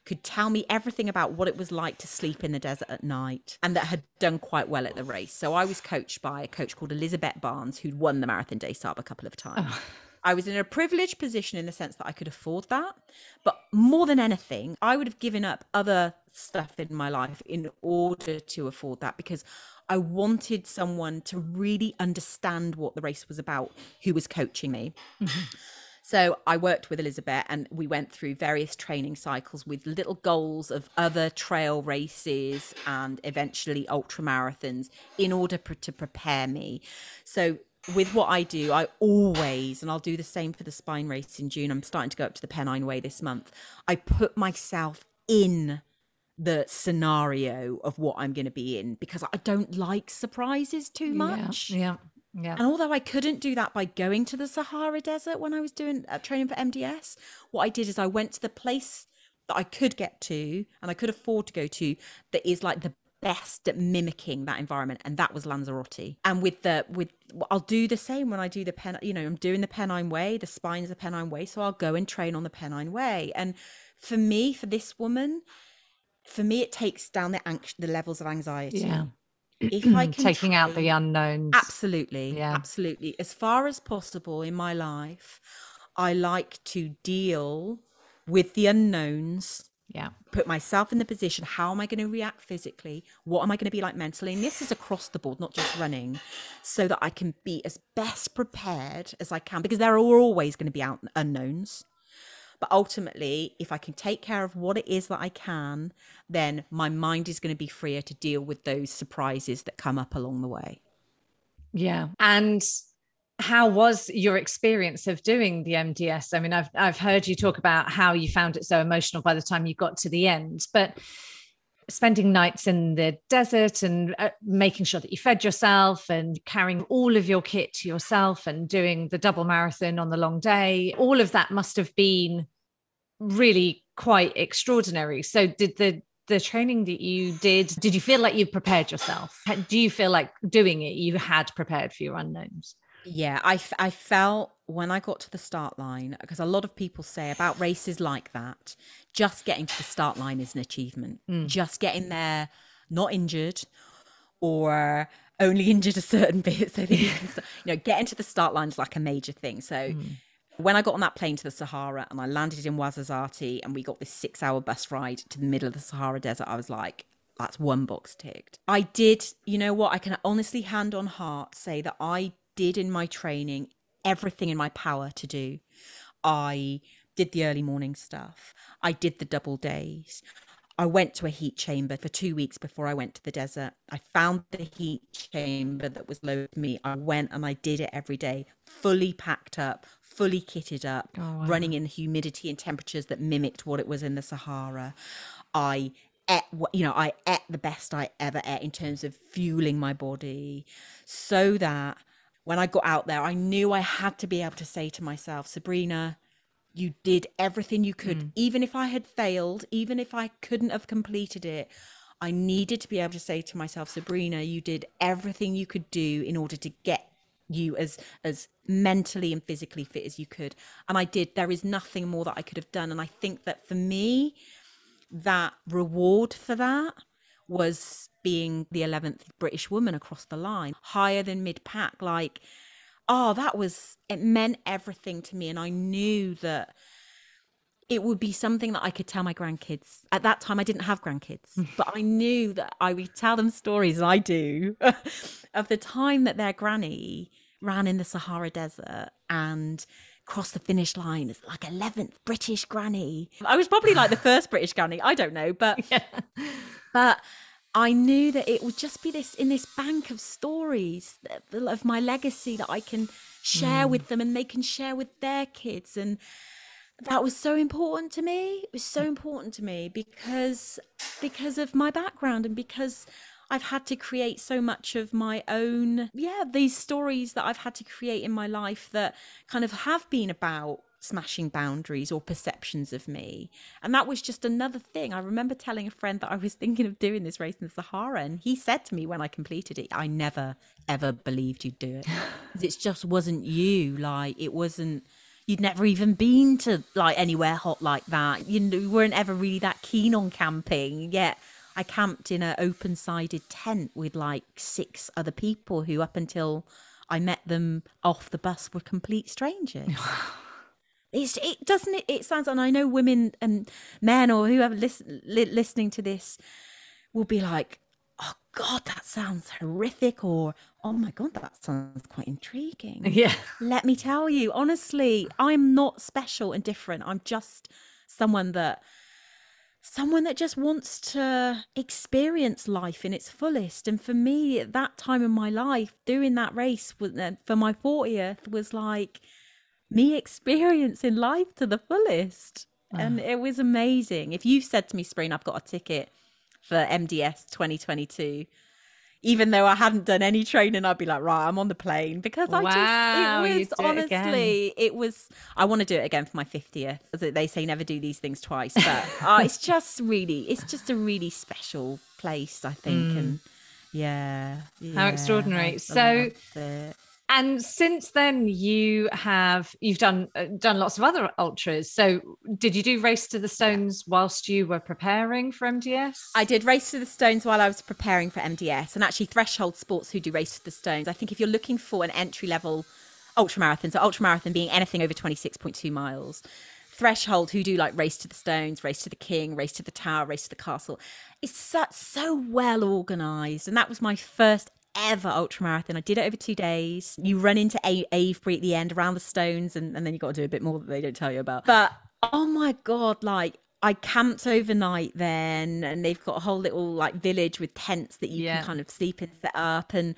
could tell me everything about what it was like to sleep in the desert at night, and that had done quite well at the race. So I was coached by a coach called Elizabeth Barnes, who'd won the Marathon des Sables a couple of times. Oh. I was in a privileged position in the sense that I could afford that. But more than anything, I would have given up other stuff in my life in order to afford that because I wanted someone to really understand what the race was about who was coaching me. Mm-hmm. So I worked with Elizabeth and we went through various training cycles with little goals of other trail races and eventually ultra marathons in order pr- to prepare me. So with what I do, I always, and I'll do the same for the spine race in June. I'm starting to go up to the Pennine Way this month. I put myself in the scenario of what I'm going to be in because I don't like surprises too much. Yeah. yeah. Yeah. And although I couldn't do that by going to the Sahara Desert when I was doing uh, training for MDS, what I did is I went to the place that I could get to and I could afford to go to that is like the best at mimicking that environment and that was Lanzarote. And with the with I'll do the same when I do the pen you know, I'm doing the Pennine Way, the spine's the Pennine Way, so I'll go and train on the Pennine Way. And for me, for this woman, for me it takes down the anx- the levels of anxiety. Yeah if I can taking out the unknowns. Absolutely. Yeah. Absolutely. As far as possible in my life, I like to deal with the unknowns. Yeah. Put myself in the position. How am I going to react physically? What am I going to be like mentally? And this is across the board, not just running, so that I can be as best prepared as I can because there are always going to be out unknowns. But ultimately, if I can take care of what it is that I can, then my mind is going to be freer to deal with those surprises that come up along the way. Yeah. And how was your experience of doing the MDS? I mean, I've I've heard you talk about how you found it so emotional by the time you got to the end, but spending nights in the desert and uh, making sure that you fed yourself and carrying all of your kit to yourself and doing the double marathon on the long day all of that must have been really quite extraordinary. So did the the training that you did did you feel like you prepared yourself? Do you feel like doing it you had prepared for your unknowns? Yeah i i felt when i got to the start line because a lot of people say about races like that just getting to the start line is an achievement. Mm. just getting there not injured or only injured a certain bit so that you can you know getting to the start line is like a major thing. So mm when I got on that plane to the Sahara and I landed in Ouarzazate and we got this six hour bus ride to the middle of the Sahara Desert, I was like, that's one box ticked. I did, you know what? I can honestly, hand on heart, say that I did in my training everything in my power to do. I did the early morning stuff, I did the double days. I went to a heat chamber for two weeks before I went to the desert. I found the heat chamber that was low for me. I went and I did it every day, fully packed up, fully kitted up, oh, wow. running in humidity and temperatures that mimicked what it was in the Sahara. I ate, you know, I ate the best I ever ate in terms of fueling my body, so that when I got out there, I knew I had to be able to say to myself, Sabrina, you did everything you could. Mm. Even if I had failed, even if I couldn't have completed it, I needed to be able to say to myself, Sabrina, you did everything you could do in order to get you as as mentally and physically fit as you could. And I did. There is nothing more that I could have done. And I think that for me, that reward for that was being the 11th British woman across the line, higher than mid pack. Like, oh, that was, it meant everything to me. And I knew that it would be something that I could tell my grandkids. At that time, I didn't have grandkids, mm. but I knew that I would tell them stories, and I do, of the time that their granny ran in the Sahara Desert and crossed the finish line as like 11th British granny. I was probably like the first British granny. I don't know, but yeah. but I knew that it would just be this in this bank of stories of my legacy that I can share mm. with them and they can share with their kids and that was so important to me it was so important to me because because of my background and because I've had to create so much of my own yeah these stories that I've had to create in my life that kind of have been about smashing boundaries or perceptions of me. And that was just another thing. I remember telling a friend that I was thinking of doing this race in the Sahara, and he said to me when I completed it, I never, ever believed you'd do it. it just wasn't you. Like, it wasn't. You'd never even been to like anywhere hot like that. You, you weren't ever really that keen on camping. Yet I camped in an open sided tent with like six other people who, up until I met them off the bus, were complete strangers. It's, it doesn't it, it sounds and i know women and men or whoever listen, li- listening to this will be like oh god that sounds horrific or oh my god that sounds quite intriguing. Yeah. Let me tell you honestly i'm not special and different. I'm just someone that someone that just wants to experience life in its fullest. And for me at that time in my life doing that race uh, for my 40th was like me experiencing life to the fullest. And ah. it was amazing. If you've said to me, Spring, I've got a ticket for MDS 2022, even though I hadn't done any training, I'd be like, right, I'm on the plane because I wow, just, it was honestly, it, it, was, I want to do it again for my 50th. They say never do these things twice, but uh, it's just really, it's just a really special place, I think. Mm. And yeah, yeah, How extraordinary. So, and since then you have you've done uh, done lots of other ultras. So did you do race to the stones whilst you were preparing for mds i did race to the stones while i was preparing for mds and actually threshold sports who do race to the stones. I think if you're looking for an entry level ultra marathon so ultra marathon being anything over 26.2 miles threshold who do like race to the stones race to the king race to the tower race to the castle it's so, so well organized. And that was my first ever ultra marathon. I did it over two days. You run into a- Avebury at the end around the stones, and, and then you got to do a bit more that they don't tell you about. But oh my god, like I camped overnight then, and they've got a whole little like village with tents that you yeah. can kind of sleep in, set up, and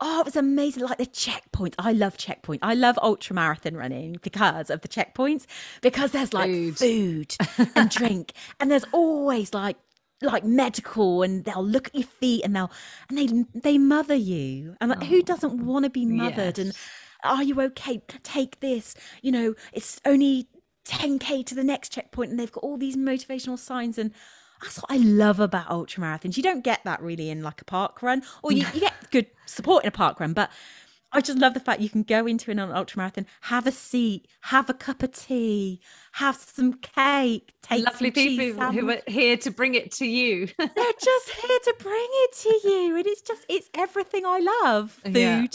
oh, it was amazing. Like the checkpoints, I love checkpoints. I love ultra marathon running because of the checkpoints, because there's like food, food and drink, and there's always like like medical and they'll look at your feet and they'll and they they mother you. And like, oh, who doesn't want to be mothered? Yes. and are you okay? Take this. You know it's only 10k to the next checkpoint and they've got all these motivational signs and that's what I love about ultra marathons. You don't get that really in like a parkrun, or you, you get good support in a parkrun, but I just love the fact you can go into an ultra marathon, have a seat, have a cup of tea, have some cake, take lovely people who are here to bring it to you. They're just here to bring it to you, and it's just it's everything I love: food, yeah.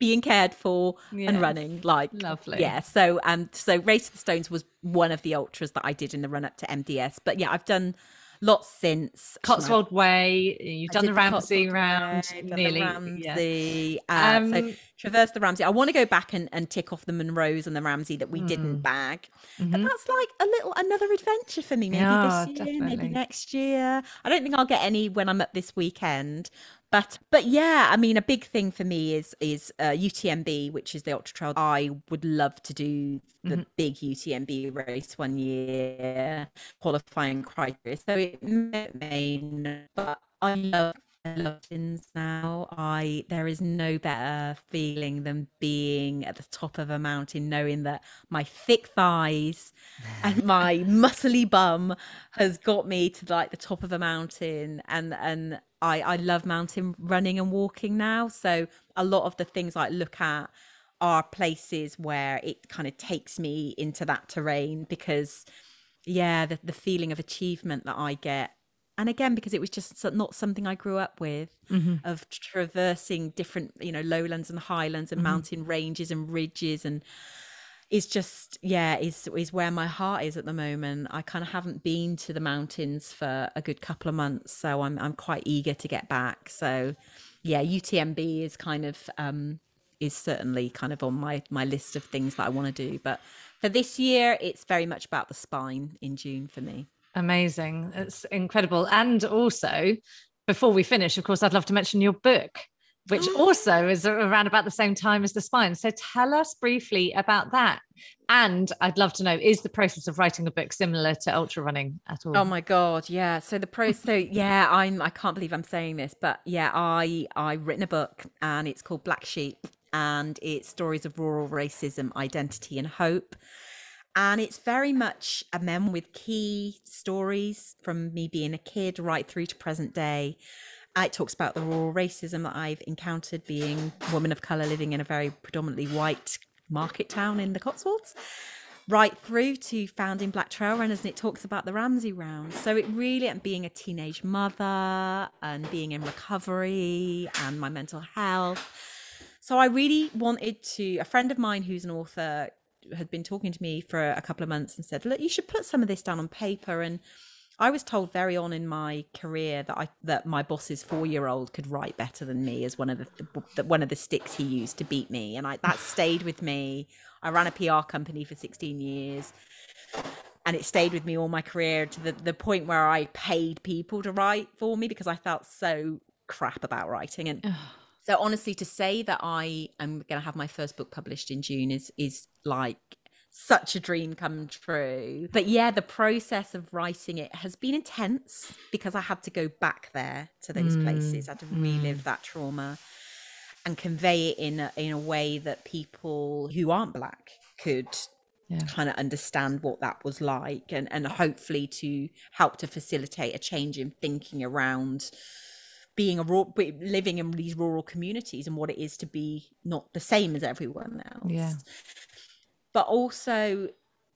being cared for, yeah. and running. Like lovely, yeah. So um, so Race the Stones was one of the ultras that I did in the run up to MDS, but yeah, I've done lots since Cotswold Way. You've done the, the Ramsay round, Way, nearly. Ramsay, yeah. uh, um, so traverse the Ramsay. I want to go back and, and tick off the Munros and the Ramsay that we mm. didn't bag. Mm-hmm. And that's like a little another adventure for me. Maybe yeah, this year, definitely. maybe next year. I don't think I'll get any when I'm up this weekend, but but yeah, I mean, a big thing for me is is uh, UTMB, which is the ultra trail. I would love to do the mm-hmm. big UTMB race one year, qualifying criteria. So it may, but I love mountains now. I there is no better feeling than being at the top of a mountain, knowing that my thick thighs and my muscly bum has got me to like the top of a mountain, and and I I love mountain running and walking now. So a lot of the things I look at are places where it kind of takes me into that terrain because yeah the, the feeling of achievement that i get and again because it was just not something i grew up with mm-hmm. of traversing different you know lowlands and highlands and mm-hmm. mountain ranges and ridges and is just yeah is is where my heart is at the moment i kind of haven't been to the mountains for a good couple of months so i'm i'm quite eager to get back so yeah utmb is kind of um is certainly kind of on my my list of things that i want to do but for this year it's very much about the spine in june for me Amazing. It's incredible. And also, before we finish, of course, I'd love to mention your book, which oh. also is around about the same time as the spine. So tell us briefly about that. And I'd love to know is the process of writing a book similar to ultra running at all? Oh my god, yeah. So the process so yeah, I'm I can't believe I'm saying this, but yeah, I I've written a book and it's called Black Sheep and it's stories of rural racism, identity and hope. And it's very much a memoir with key stories from me being a kid right through to present day. Uh, it talks about the rural racism that I've encountered being a woman of colour living in a very predominantly white market town in the Cotswolds, right through to founding Black Trail Runners. And it talks about the Ramsay Round. So it really, and being a teenage mother and being in recovery and my mental health. So I really wanted to, a friend of mine who's an author had been talking to me for a couple of months and said, "Look, you should put some of this down on paper." And I was told very on in my career that I that my boss's four year old could write better than me as one of the, the, one of the sticks he used to beat me, and I that stayed with me. I ran a PR company for sixteen years, and it stayed with me all my career to the the point where I paid people to write for me because I felt so crap about writing and. So honestly, to say that I am going to have my first book published in June is is like such a dream come true. But yeah, the process of writing it has been intense because I had to go back there to those mm. places. I had to relive mm. that trauma and convey it in a, in a way that people who aren't black could yeah. kind of understand what that was like and and hopefully to help to facilitate a change in thinking around being a rural, living in these rural communities and what it is to be not the same as everyone else. Yeah. But also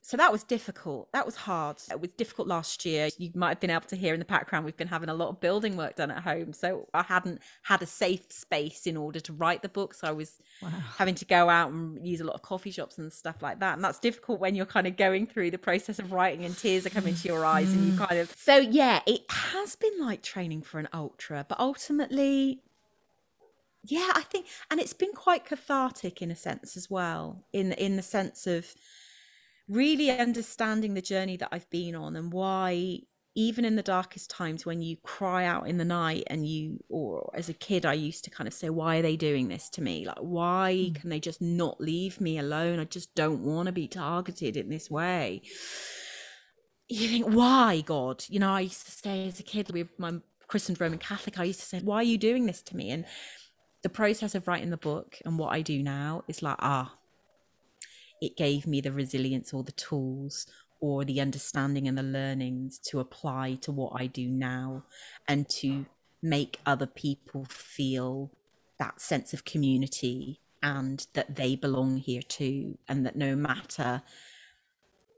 so that was difficult. That was hard. It was difficult last year. You might have been able to hear in the background, we've been having a lot of building work done at home. So I hadn't had a safe space in order to write the book. So I was wow. having to go out and use a lot of coffee shops and stuff like that. And that's difficult when you're kind of going through the process of writing and tears are coming to your eyes and you mm. kind of. So yeah, it has been like training for an ultra, but ultimately, yeah, I think, and it's been quite cathartic in a sense as well, in in the sense of really understanding the journey that I've been on and why even in the darkest times when you cry out in the night and you or as a kid I used to kind of say why are they doing this to me? Like why mm. can they just not leave me alone? I just don't want to be targeted in this way. You think why god? You know I used to say as a kid with my Christian Roman Catholic I used to say why are you doing this to me? And the process of writing the book and what I do now is like ah it gave me the resilience or the tools or the understanding and the learnings to apply to what I do now and to make other people feel that sense of community and that they belong here too and that no matter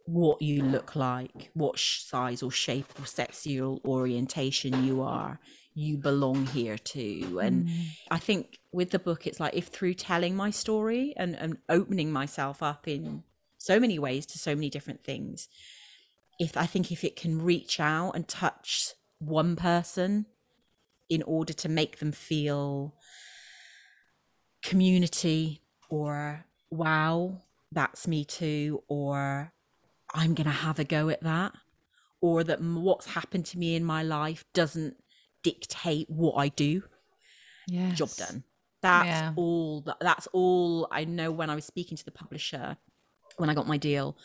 what you look like what size or shape or sexual orientation you are you belong here too and mm. i think with the book it's like if through telling my story and, and opening myself up in so many ways to so many different things if i think if it can reach out and touch one person in order to make them feel community or wow that's me too or i'm going to have a go at that or that what's happened to me in my life doesn't dictate what I do. Yes. Job done. That's yeah. all. That's all I know. When I was speaking to the publisher, when I got my deal,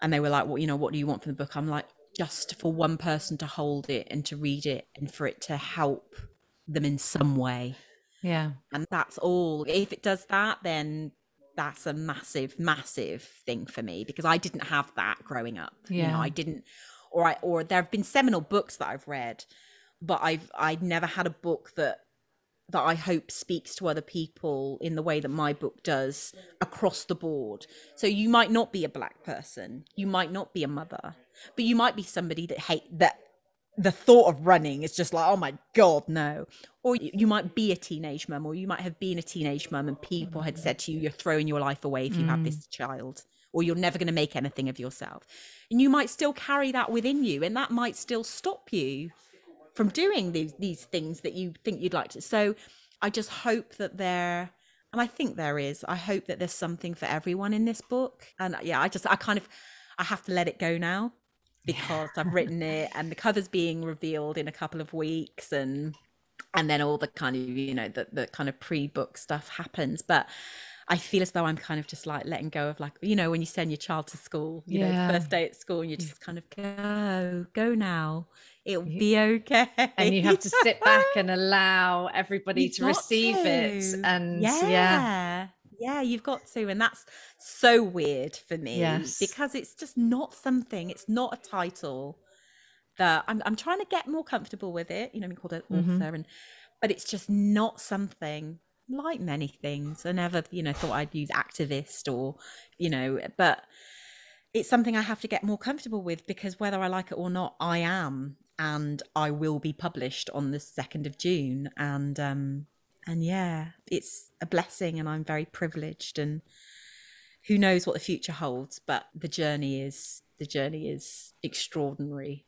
and they were like, well, you know? What do you want from the book?" I'm like, just for one person to hold it and to read it, and for it to help them in some way. Yeah. And that's all. If it does that, then that's a massive, massive thing for me because I didn't have that growing up. Yeah. You know, I didn't or I or there have been seminal books that I've read, but I've I'd never had a book that that I hope speaks to other people in the way that my book does across the board. So you might not be a black person, you might not be a mother, but you might be somebody that hate that the thought of running is just like, oh my God, no. Or you might be a teenage mum, or you might have been a teenage mum, and people had said to you, you're throwing your life away if you mm. have this child, or you're never going to make anything of yourself. And you might still carry that within you, and that might still stop you from doing these, these things that you think you'd like to. So I just hope that there, and I think there is, I hope that there's something for everyone in this book. And uh, yeah, I just, I kind of, I have to let it go now because yeah. I've written it and the cover's being revealed in a couple of weeks and and then all the kind of you know the the kind of pre-book stuff happens but I feel as though I'm kind of just like letting go of like you know when you send your child to school you yeah. know first day at school and you just kind of go go now it'll be okay and you have to sit back and allow everybody You've to receive to. it and yeah. yeah yeah, you've got to. And that's so weird for me yes. because it's just not something, it's not a title that I'm, I'm trying to get more comfortable with it, you know, I'm called an mm-hmm. author and, but it's just not something like many things. I never, you know, thought I'd use activist or, you know, but it's something I have to get more comfortable with because whether I like it or not, I am. And I will be published on the 2nd of June. And um, and yeah, it's a blessing, and I'm very privileged. And who knows what the future holds, but the journey is the journey is extraordinary.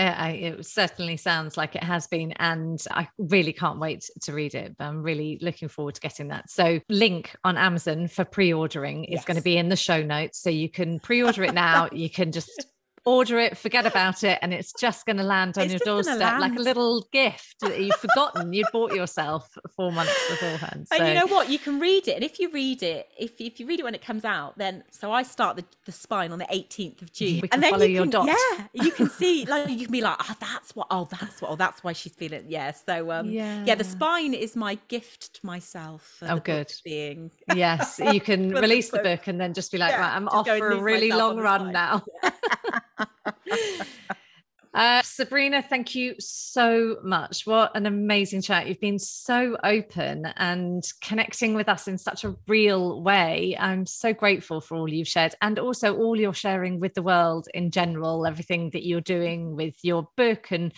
I, it certainly sounds like it has been, and I really can't wait to read it. But I'm really looking forward to getting that. So, link on Amazon for pre-ordering is yes. going to be in the show notes, so you can pre-order it now. you can just order it, forget about it, and it's just going to land on it's your doorstep like a little gift that you've forgotten you'd bought yourself four months beforehand. So. And you know what? You can read it, and if you read it, if if you read it when it comes out, then so I start the, the spine on the 18th of June, and then you can, dot. Yeah, you can see like you can be like, oh, that's what. Oh, that's what. Oh, that's why she's feeling. Yeah. So um, yeah, yeah. The spine is my gift to myself. Oh, good. Being yes, you can release the book. and then just be like, yeah, right, I'm off for a really long run now. Uh, Sabrina, thank you so much. What an amazing chat. You've been so open and connecting with us in such a real way. I'm so grateful for all you've shared and also all you're sharing with the world in general, everything that you're doing with your book and,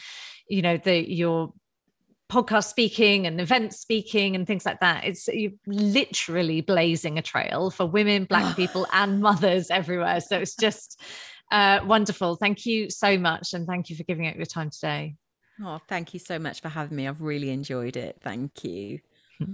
you know, the your podcast speaking and event speaking and things like that. It's you're literally blazing a trail for women, black people, and mothers everywhere. So it's just uh, wonderful. Thank you so much. And thank you for giving up your time today. Oh, thank you so much for having me. I've really enjoyed it. Thank you.